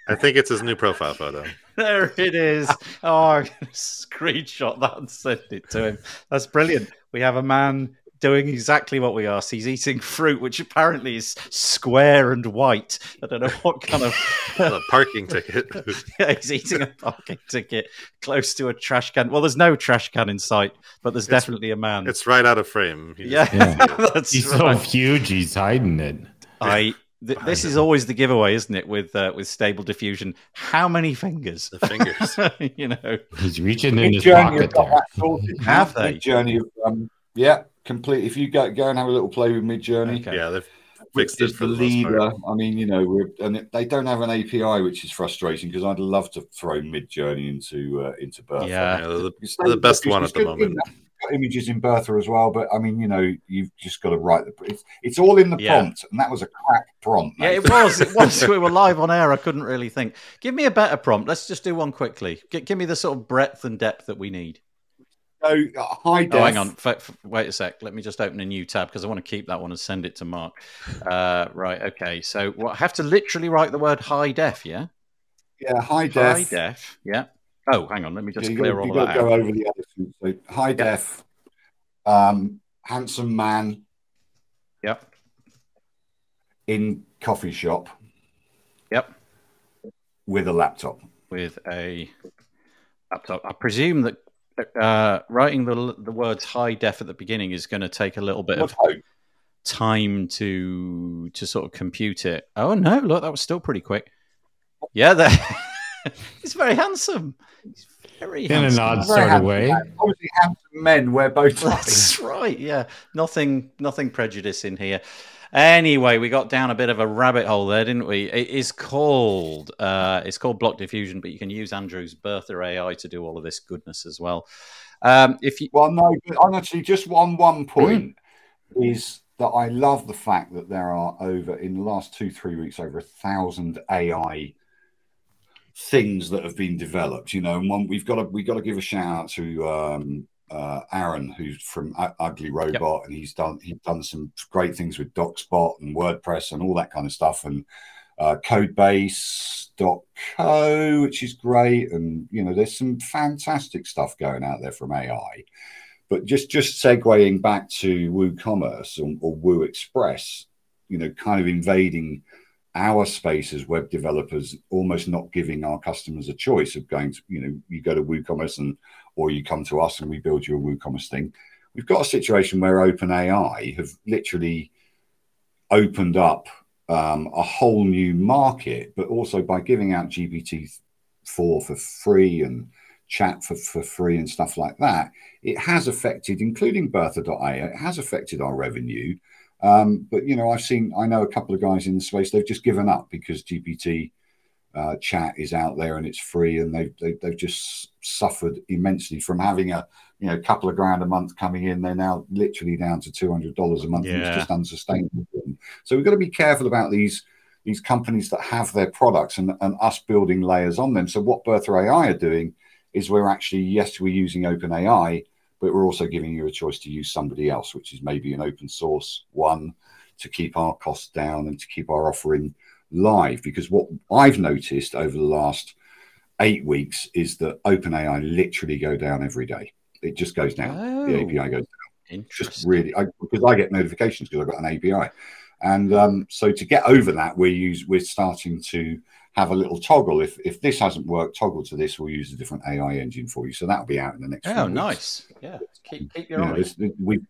I think it's his new profile photo. there it is. Oh, I'm gonna screenshot that and send it to him. That's brilliant. We have a man doing exactly what we asked. He's eating fruit, which apparently is square and white. I don't know what kind of. a parking ticket. yeah, he's eating a parking ticket close to a trash can. Well, there's no trash can in sight, but there's It's- definitely a man. it's right out of frame. He yeah, Yeah. that's He's right. so huge, he's hiding it. I. Th- this is always the giveaway, isn't it? With uh, with stable diffusion, how many fingers? The fingers. you know, He's reaching in his pocket have there. Have they? Midjourney, um, yeah, complete. If you go go and have a little play with Midjourney, Okay. Yeah, they've fixed it is for the the leader. part. I mean, you know, we're, and they don't have an API, which is frustrating because I'd love to throw Midjourney into uh, into Bertha. Yeah. Yeah, the, the best one at the moment. thing that got images in Bertha as well, but I mean, you know, you've just got to write the. It's, it's all in the Yeah. prompt, and that was a crack prompt. Yeah, it was. It was. we were live on air. I couldn't really think. Give me a better prompt. Let's just do one quickly. G- give me the sort of breadth and depth that we need. So uh, high def. Oh, hang on. F- f- wait a sec. Let me just open a new tab because I want to keep that one and send it to Mark. Uh, right. Okay. So well, I have to literally write the word high def. Yeah. Yeah, high def. High def. Yeah. Oh, hang on. Let me just Yeah, you clear got, all you that go out. over the other. So high def, um, handsome man Yep. in coffee shop Yep. with a laptop. With a laptop. I presume that uh, writing the the words high def at the beginning is going to take a little bit of hope. time to to sort of compute it. Oh no, look, that was still pretty quick. Yeah, that he's very handsome. He's very In an odd Very sort of way. man. Obviously, handsome men wear bow ties. That's right. Yeah, nothing, nothing prejudice in here. Anyway, we got down a bit of a rabbit hole there, didn't we? It is called uh, it's called block diffusion, but you can use Andrew's Bertha AI to do all of this goodness as well. Um, if you Well, no, but honestly, just one one Mm. point is that I love the fact that there are over in the last two three weeks over a thousand AI things that have been developed. You know, and one we've got to we've got to give a shout out to um, uh, Aaron, who's from U- Ugly Robot, and he's done he's done some great things with DocsBot and WordPress and all that kind of stuff, and uh, Codebase.co, which is great, and you know, there's some fantastic stuff going out there from AI. But just just segueing back to WooCommerce or, or Woo Express, you know, kind of invading our space as web developers, almost not giving our customers a choice of going to, you know, you go to WooCommerce and or you come to us and we build you a WooCommerce thing. We've got a situation where OpenAI have literally opened up um, a whole new market, but also by giving out GPT four for free and chat for, for free and stuff like that, it has affected, including Bertha.ai, it has affected our revenue. Um, but you know, I've seen, I know a couple of guys in the space, they've just given up because GPT uh, chat is out there and it's free, and they've they, they've just suffered immensely from having a you know couple of grand a month coming in. They're now literally down to two hundred dollars a month, and Yeah. it's just unsustainable. So we've got to be careful about these these companies that have their products and, and us building layers on them. So what Bertha AI are doing is we're actually yes we're using OpenAI, but we're also giving you a choice to use somebody else, which is maybe an open source one to keep our costs down and to keep our offering live. Because what I've noticed over the last eight weeks is that OpenAI literally go down every day. It just goes down. The Oh. API goes down. just really I, because I get notifications because I've got an API, and um, so to get over that, we use we're starting to have a little toggle. If if this hasn't worked, toggle to this. We'll use a different AI engine for you. So that'll be out in the next. Oh, nice. Yeah, keep keep your You know, eye. this- we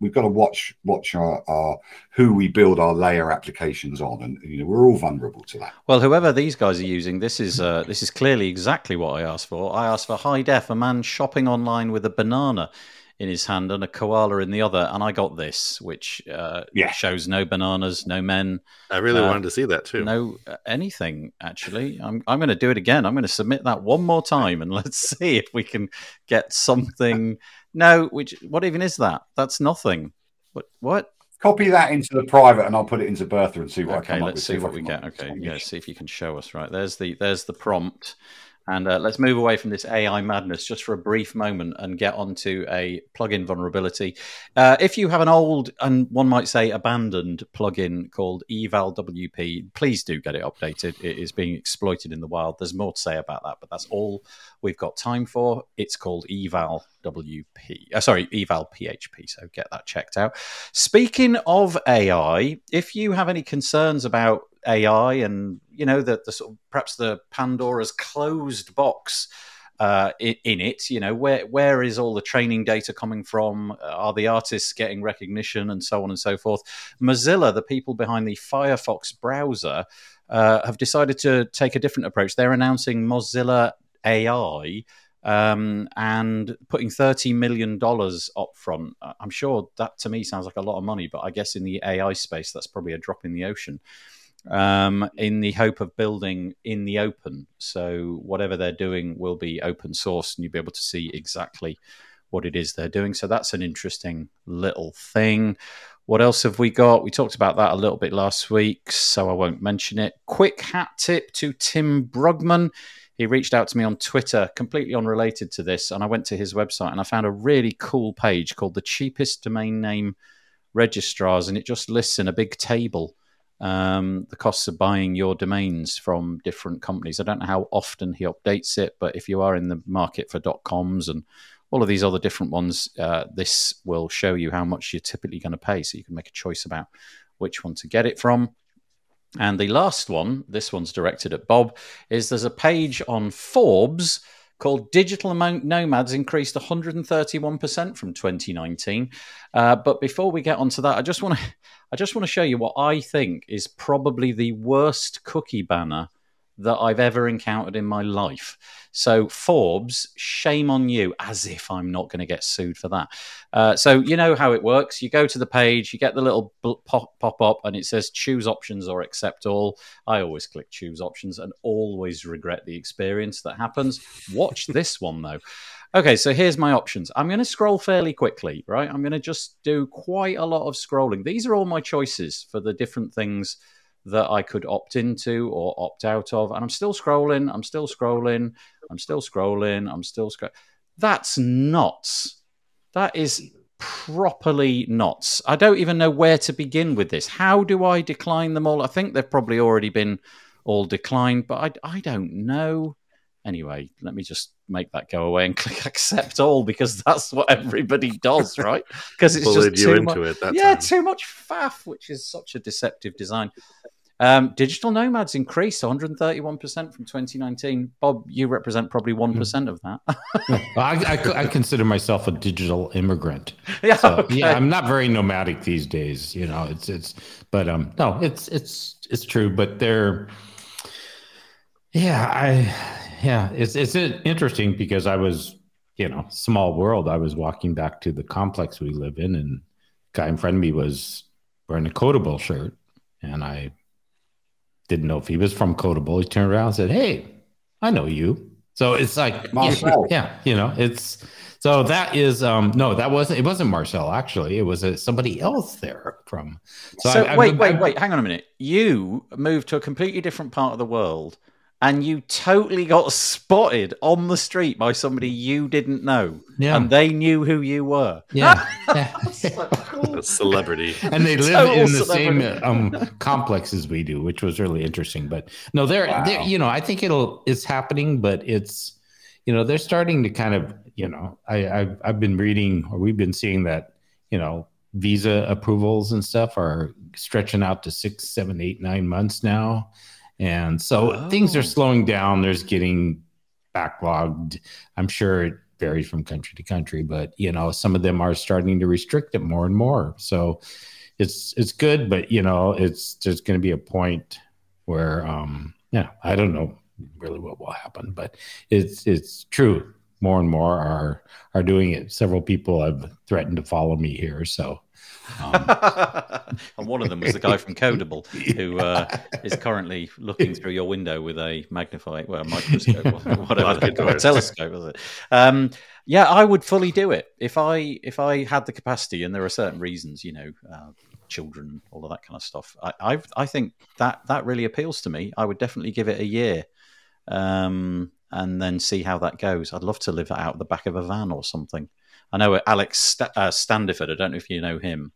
we've got to watch watch our, our who we build our layer applications on, and you know we're all vulnerable to that. Well, whoever these guys are using, this is uh, this is clearly exactly what I asked for. I asked for high def, a man shopping online with a banana in his hand and a koala in the other, and I got this, which uh, Yeah. shows no bananas, no men, I really Uh, wanted to see that too. no uh, anything. Actually, I'm I'm going to do it again. I'm going to submit that one more time, and let's see if we can get something. No, which what even is that? That's nothing. What what? Copy that into the private, and I'll put it into Bertha and see what I Okay, come let's with. see if what we get. Okay, yeah, see if you can show us. Right, there's the there's the prompt, and uh, let's move away from this AI madness just for a brief moment and get onto a plugin vulnerability. Uh, if you have an old and one might say abandoned plugin called Eval WP, please do get it updated. It is being exploited in the wild. There's more to say about that, but that's all we've got time for. It's called Eval WP. Uh, sorry, Eval PHP. So get that checked out. Speaking of AI, if you have any concerns about AI and you know the, the sort of perhaps the Pandora's closed box uh, in, in it, you know where where is all the training data coming from? Are the artists getting recognition and so on and so forth? Mozilla, the people behind the Firefox browser, uh, have decided to take a different approach. They're announcing Mozilla AI um, and putting thirty million dollars up front. I- I'm sure that to me sounds like a lot of money, but I guess in the AI space, that's probably a drop in the ocean. Um, in the hope of building in the open, so whatever they're doing will be open source, and you'll be able to see exactly what it is they're doing. So that's an interesting little thing. What else have we got? We talked about that a little bit last week, so I won't mention it. Quick hat tip to Tim Brugman. He reached out to me on Twitter, completely unrelated to this, and I went to his website and I found a really cool page called the cheapest domain name registrars, and it just lists in a big table um, the costs of buying your domains from different companies. I don't know how often he updates it, but if you are in the market for .coms and all of these other different ones, uh, this will show you how much you're typically going to pay, so you can make a choice about which one to get it from. And the last one, this one's directed at Bob, is there's a page on Forbes called Digital Nomads increased 131% from 2019. Uh, but before we get onto that, I just want to I just want to show you what I think is probably the worst cookie banner that I've ever encountered in my life. So, Forbes, shame on you, as if I'm not going to get sued for that. Uh, so, you know how it works. You go to the page, you get the little pop, pop up, and it says choose options or accept all. I always click choose options and always regret the experience that happens. Watch this one, though. Okay, so here's my options. I'm going to scroll fairly quickly, right? I'm going to just do quite a lot of scrolling. These are all my choices for the different things that I could opt into or opt out of. And I'm still scrolling, I'm still scrolling, I'm still scrolling, I'm still scrolling. That's nuts. That is properly nuts. I don't even know where to begin with this. How do I decline them all? I think they've probably already been all declined, but I, I don't know. Anyway, let me just make that go away and click accept all because that's what everybody does, right? Because it's just too much, yeah, time. too much faff, which is such a deceptive design. Um, digital nomads increased 131% from 2019. Bob, you represent probably 1% mm. of that. I, I, I, consider myself a digital immigrant. Yeah, so, okay. yeah, I'm not very nomadic these days. You know, it's it's, but um, no, it's it's it's true. But they're, yeah, I, yeah, it's it's interesting because I was, you know, small world. I was walking back to the complex we live in, and guy in front of me was wearing a Codeable shirt, and I didn't know if he was from Codeable. He turned around and said, Hey, I know you. So it's like, Marcel. yeah, you know, it's so that is, um, no, that wasn't, it wasn't Marcel actually. It was a, somebody else there from. So, so I, wait, I, wait, I, wait, hang on a minute. You moved to a completely different part of the world and you totally got spotted on the street by somebody you didn't know. Yeah. And they knew who you were. Yeah. a celebrity. And they live Total in the celebrity. same um, complex as we do, which was really interesting. But no, they're, wow. they're, you know, I think it'll, it's happening, but it's, you know, they're starting to kind of, you know, I, I've, I've been reading or we've been seeing that, you know, visa approvals and stuff are stretching out to six, seven, eight, nine months now. And so oh. things are oh. slowing down. There's getting backlogged. I'm sure it varies from country to country, but you know, some of them are starting to restrict it more and more. So it's it's good, but you know, it's there's going to be a point where um yeah, I don't know really what will happen, but it's it's true. More and more are are doing it. Several people have threatened to follow me here, so um, and one of them was the guy from Codeable who uh, is currently looking through your window with a magnifying, well, microscope, whatever, a telescope, was it? Um, yeah, I would fully do it if I if I had the capacity, and there are certain reasons, you know, uh, children, all of that kind of stuff. I, I, I think that that really appeals to me. I would definitely give it a year. Um, and then see how that goes. I'd love to live out the back of a van or something. I know Alex St- uh, Standiford. I don't know if you know him.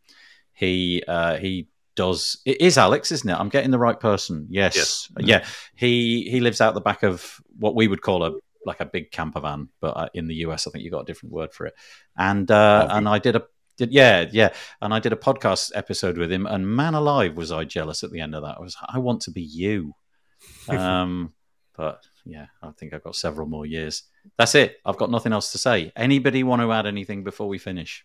He uh, he does. It is Alex, isn't it? I'm getting the right person. Yes. yes. Yeah. He he lives out the back of what we would call a like a big camper van, but uh, in the US, I think you got a different word for it. And uh, and I did a did yeah yeah, and I did a podcast episode with him, and man alive, was I jealous at the end of that. I was I want to be you. Um, but yeah, I think I've got several more years. That's it. I've got nothing else to say. Anybody want to add anything before we finish?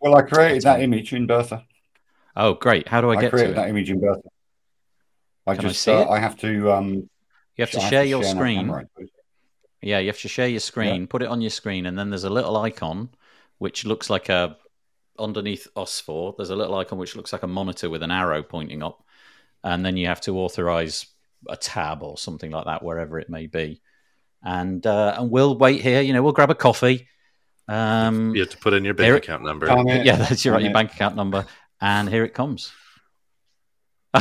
Well, I created that image in Bertha. Oh, great! How do I, I get created that image in Bertha? I Can just I, uh, I, have to. Um, you have to share have to your share screen. Yeah, you have to share your screen. Yeah. Put it on your screen, and then there's a little icon which looks like a underneath us four. There's a little icon which looks like a monitor with an arrow pointing up, and then you have to authorize a tab or something like that wherever it may be and uh, and we'll wait here. You know, we'll grab a coffee. Um, you have to put in your bank here, account number. yeah, that's your, right, your bank account number, and here it comes.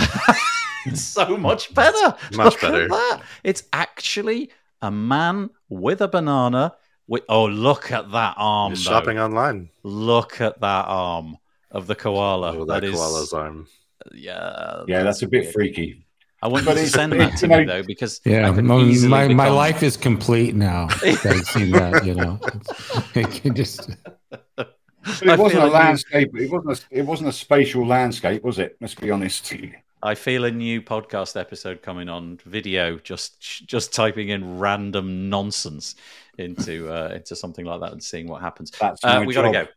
so much better. Much Look better. that. It's actually a man with a banana. With oh, look at that arm! You're shopping online. Look at that arm of the koala. Oh, that, that koala's is, arm. Yeah, yeah, that's, that's a bit weird. freaky. I want you to send that to me though, because yeah, my, my life is complete now. I've seen that, you know. it just. But it wasn't a landscape. You... It wasn't. A, it wasn't a spatial landscape, was it? Let's be honest. I feel a new podcast episode coming on video. Just just typing in random nonsense into uh, into something like that and seeing what happens. That's Uh, we got to go.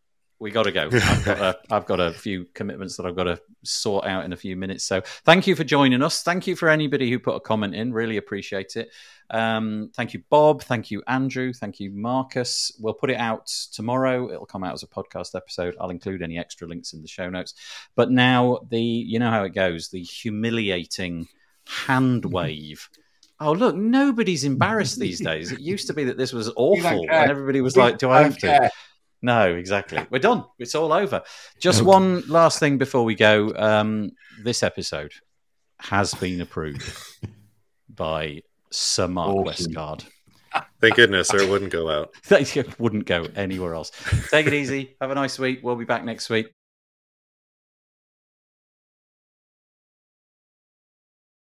We got to go. I've got, a, I've got a few commitments that I've got to sort out in a few minutes. So thank you for joining us. Thank you for anybody who put a comment in. Really appreciate it. Um, thank you, Bob. Thank you, Andrew. Thank you, Marcus. We'll put it out tomorrow. It'll come out as a podcast episode. I'll include any extra links in the show notes. But now the you know how it goes. The humiliating hand wave. Oh look, nobody's embarrassed these days. It used to be that this was awful, and everybody was like, "Do I have to?" Care. No, exactly. We're done. It's all over. Just Okay. one last thing before we go. Um, this episode has been approved by Sir Mark Awesome. Westguard. Thank goodness, or it wouldn't go out. That wouldn't go anywhere else. Take it easy. Have a nice week. We'll be back next week.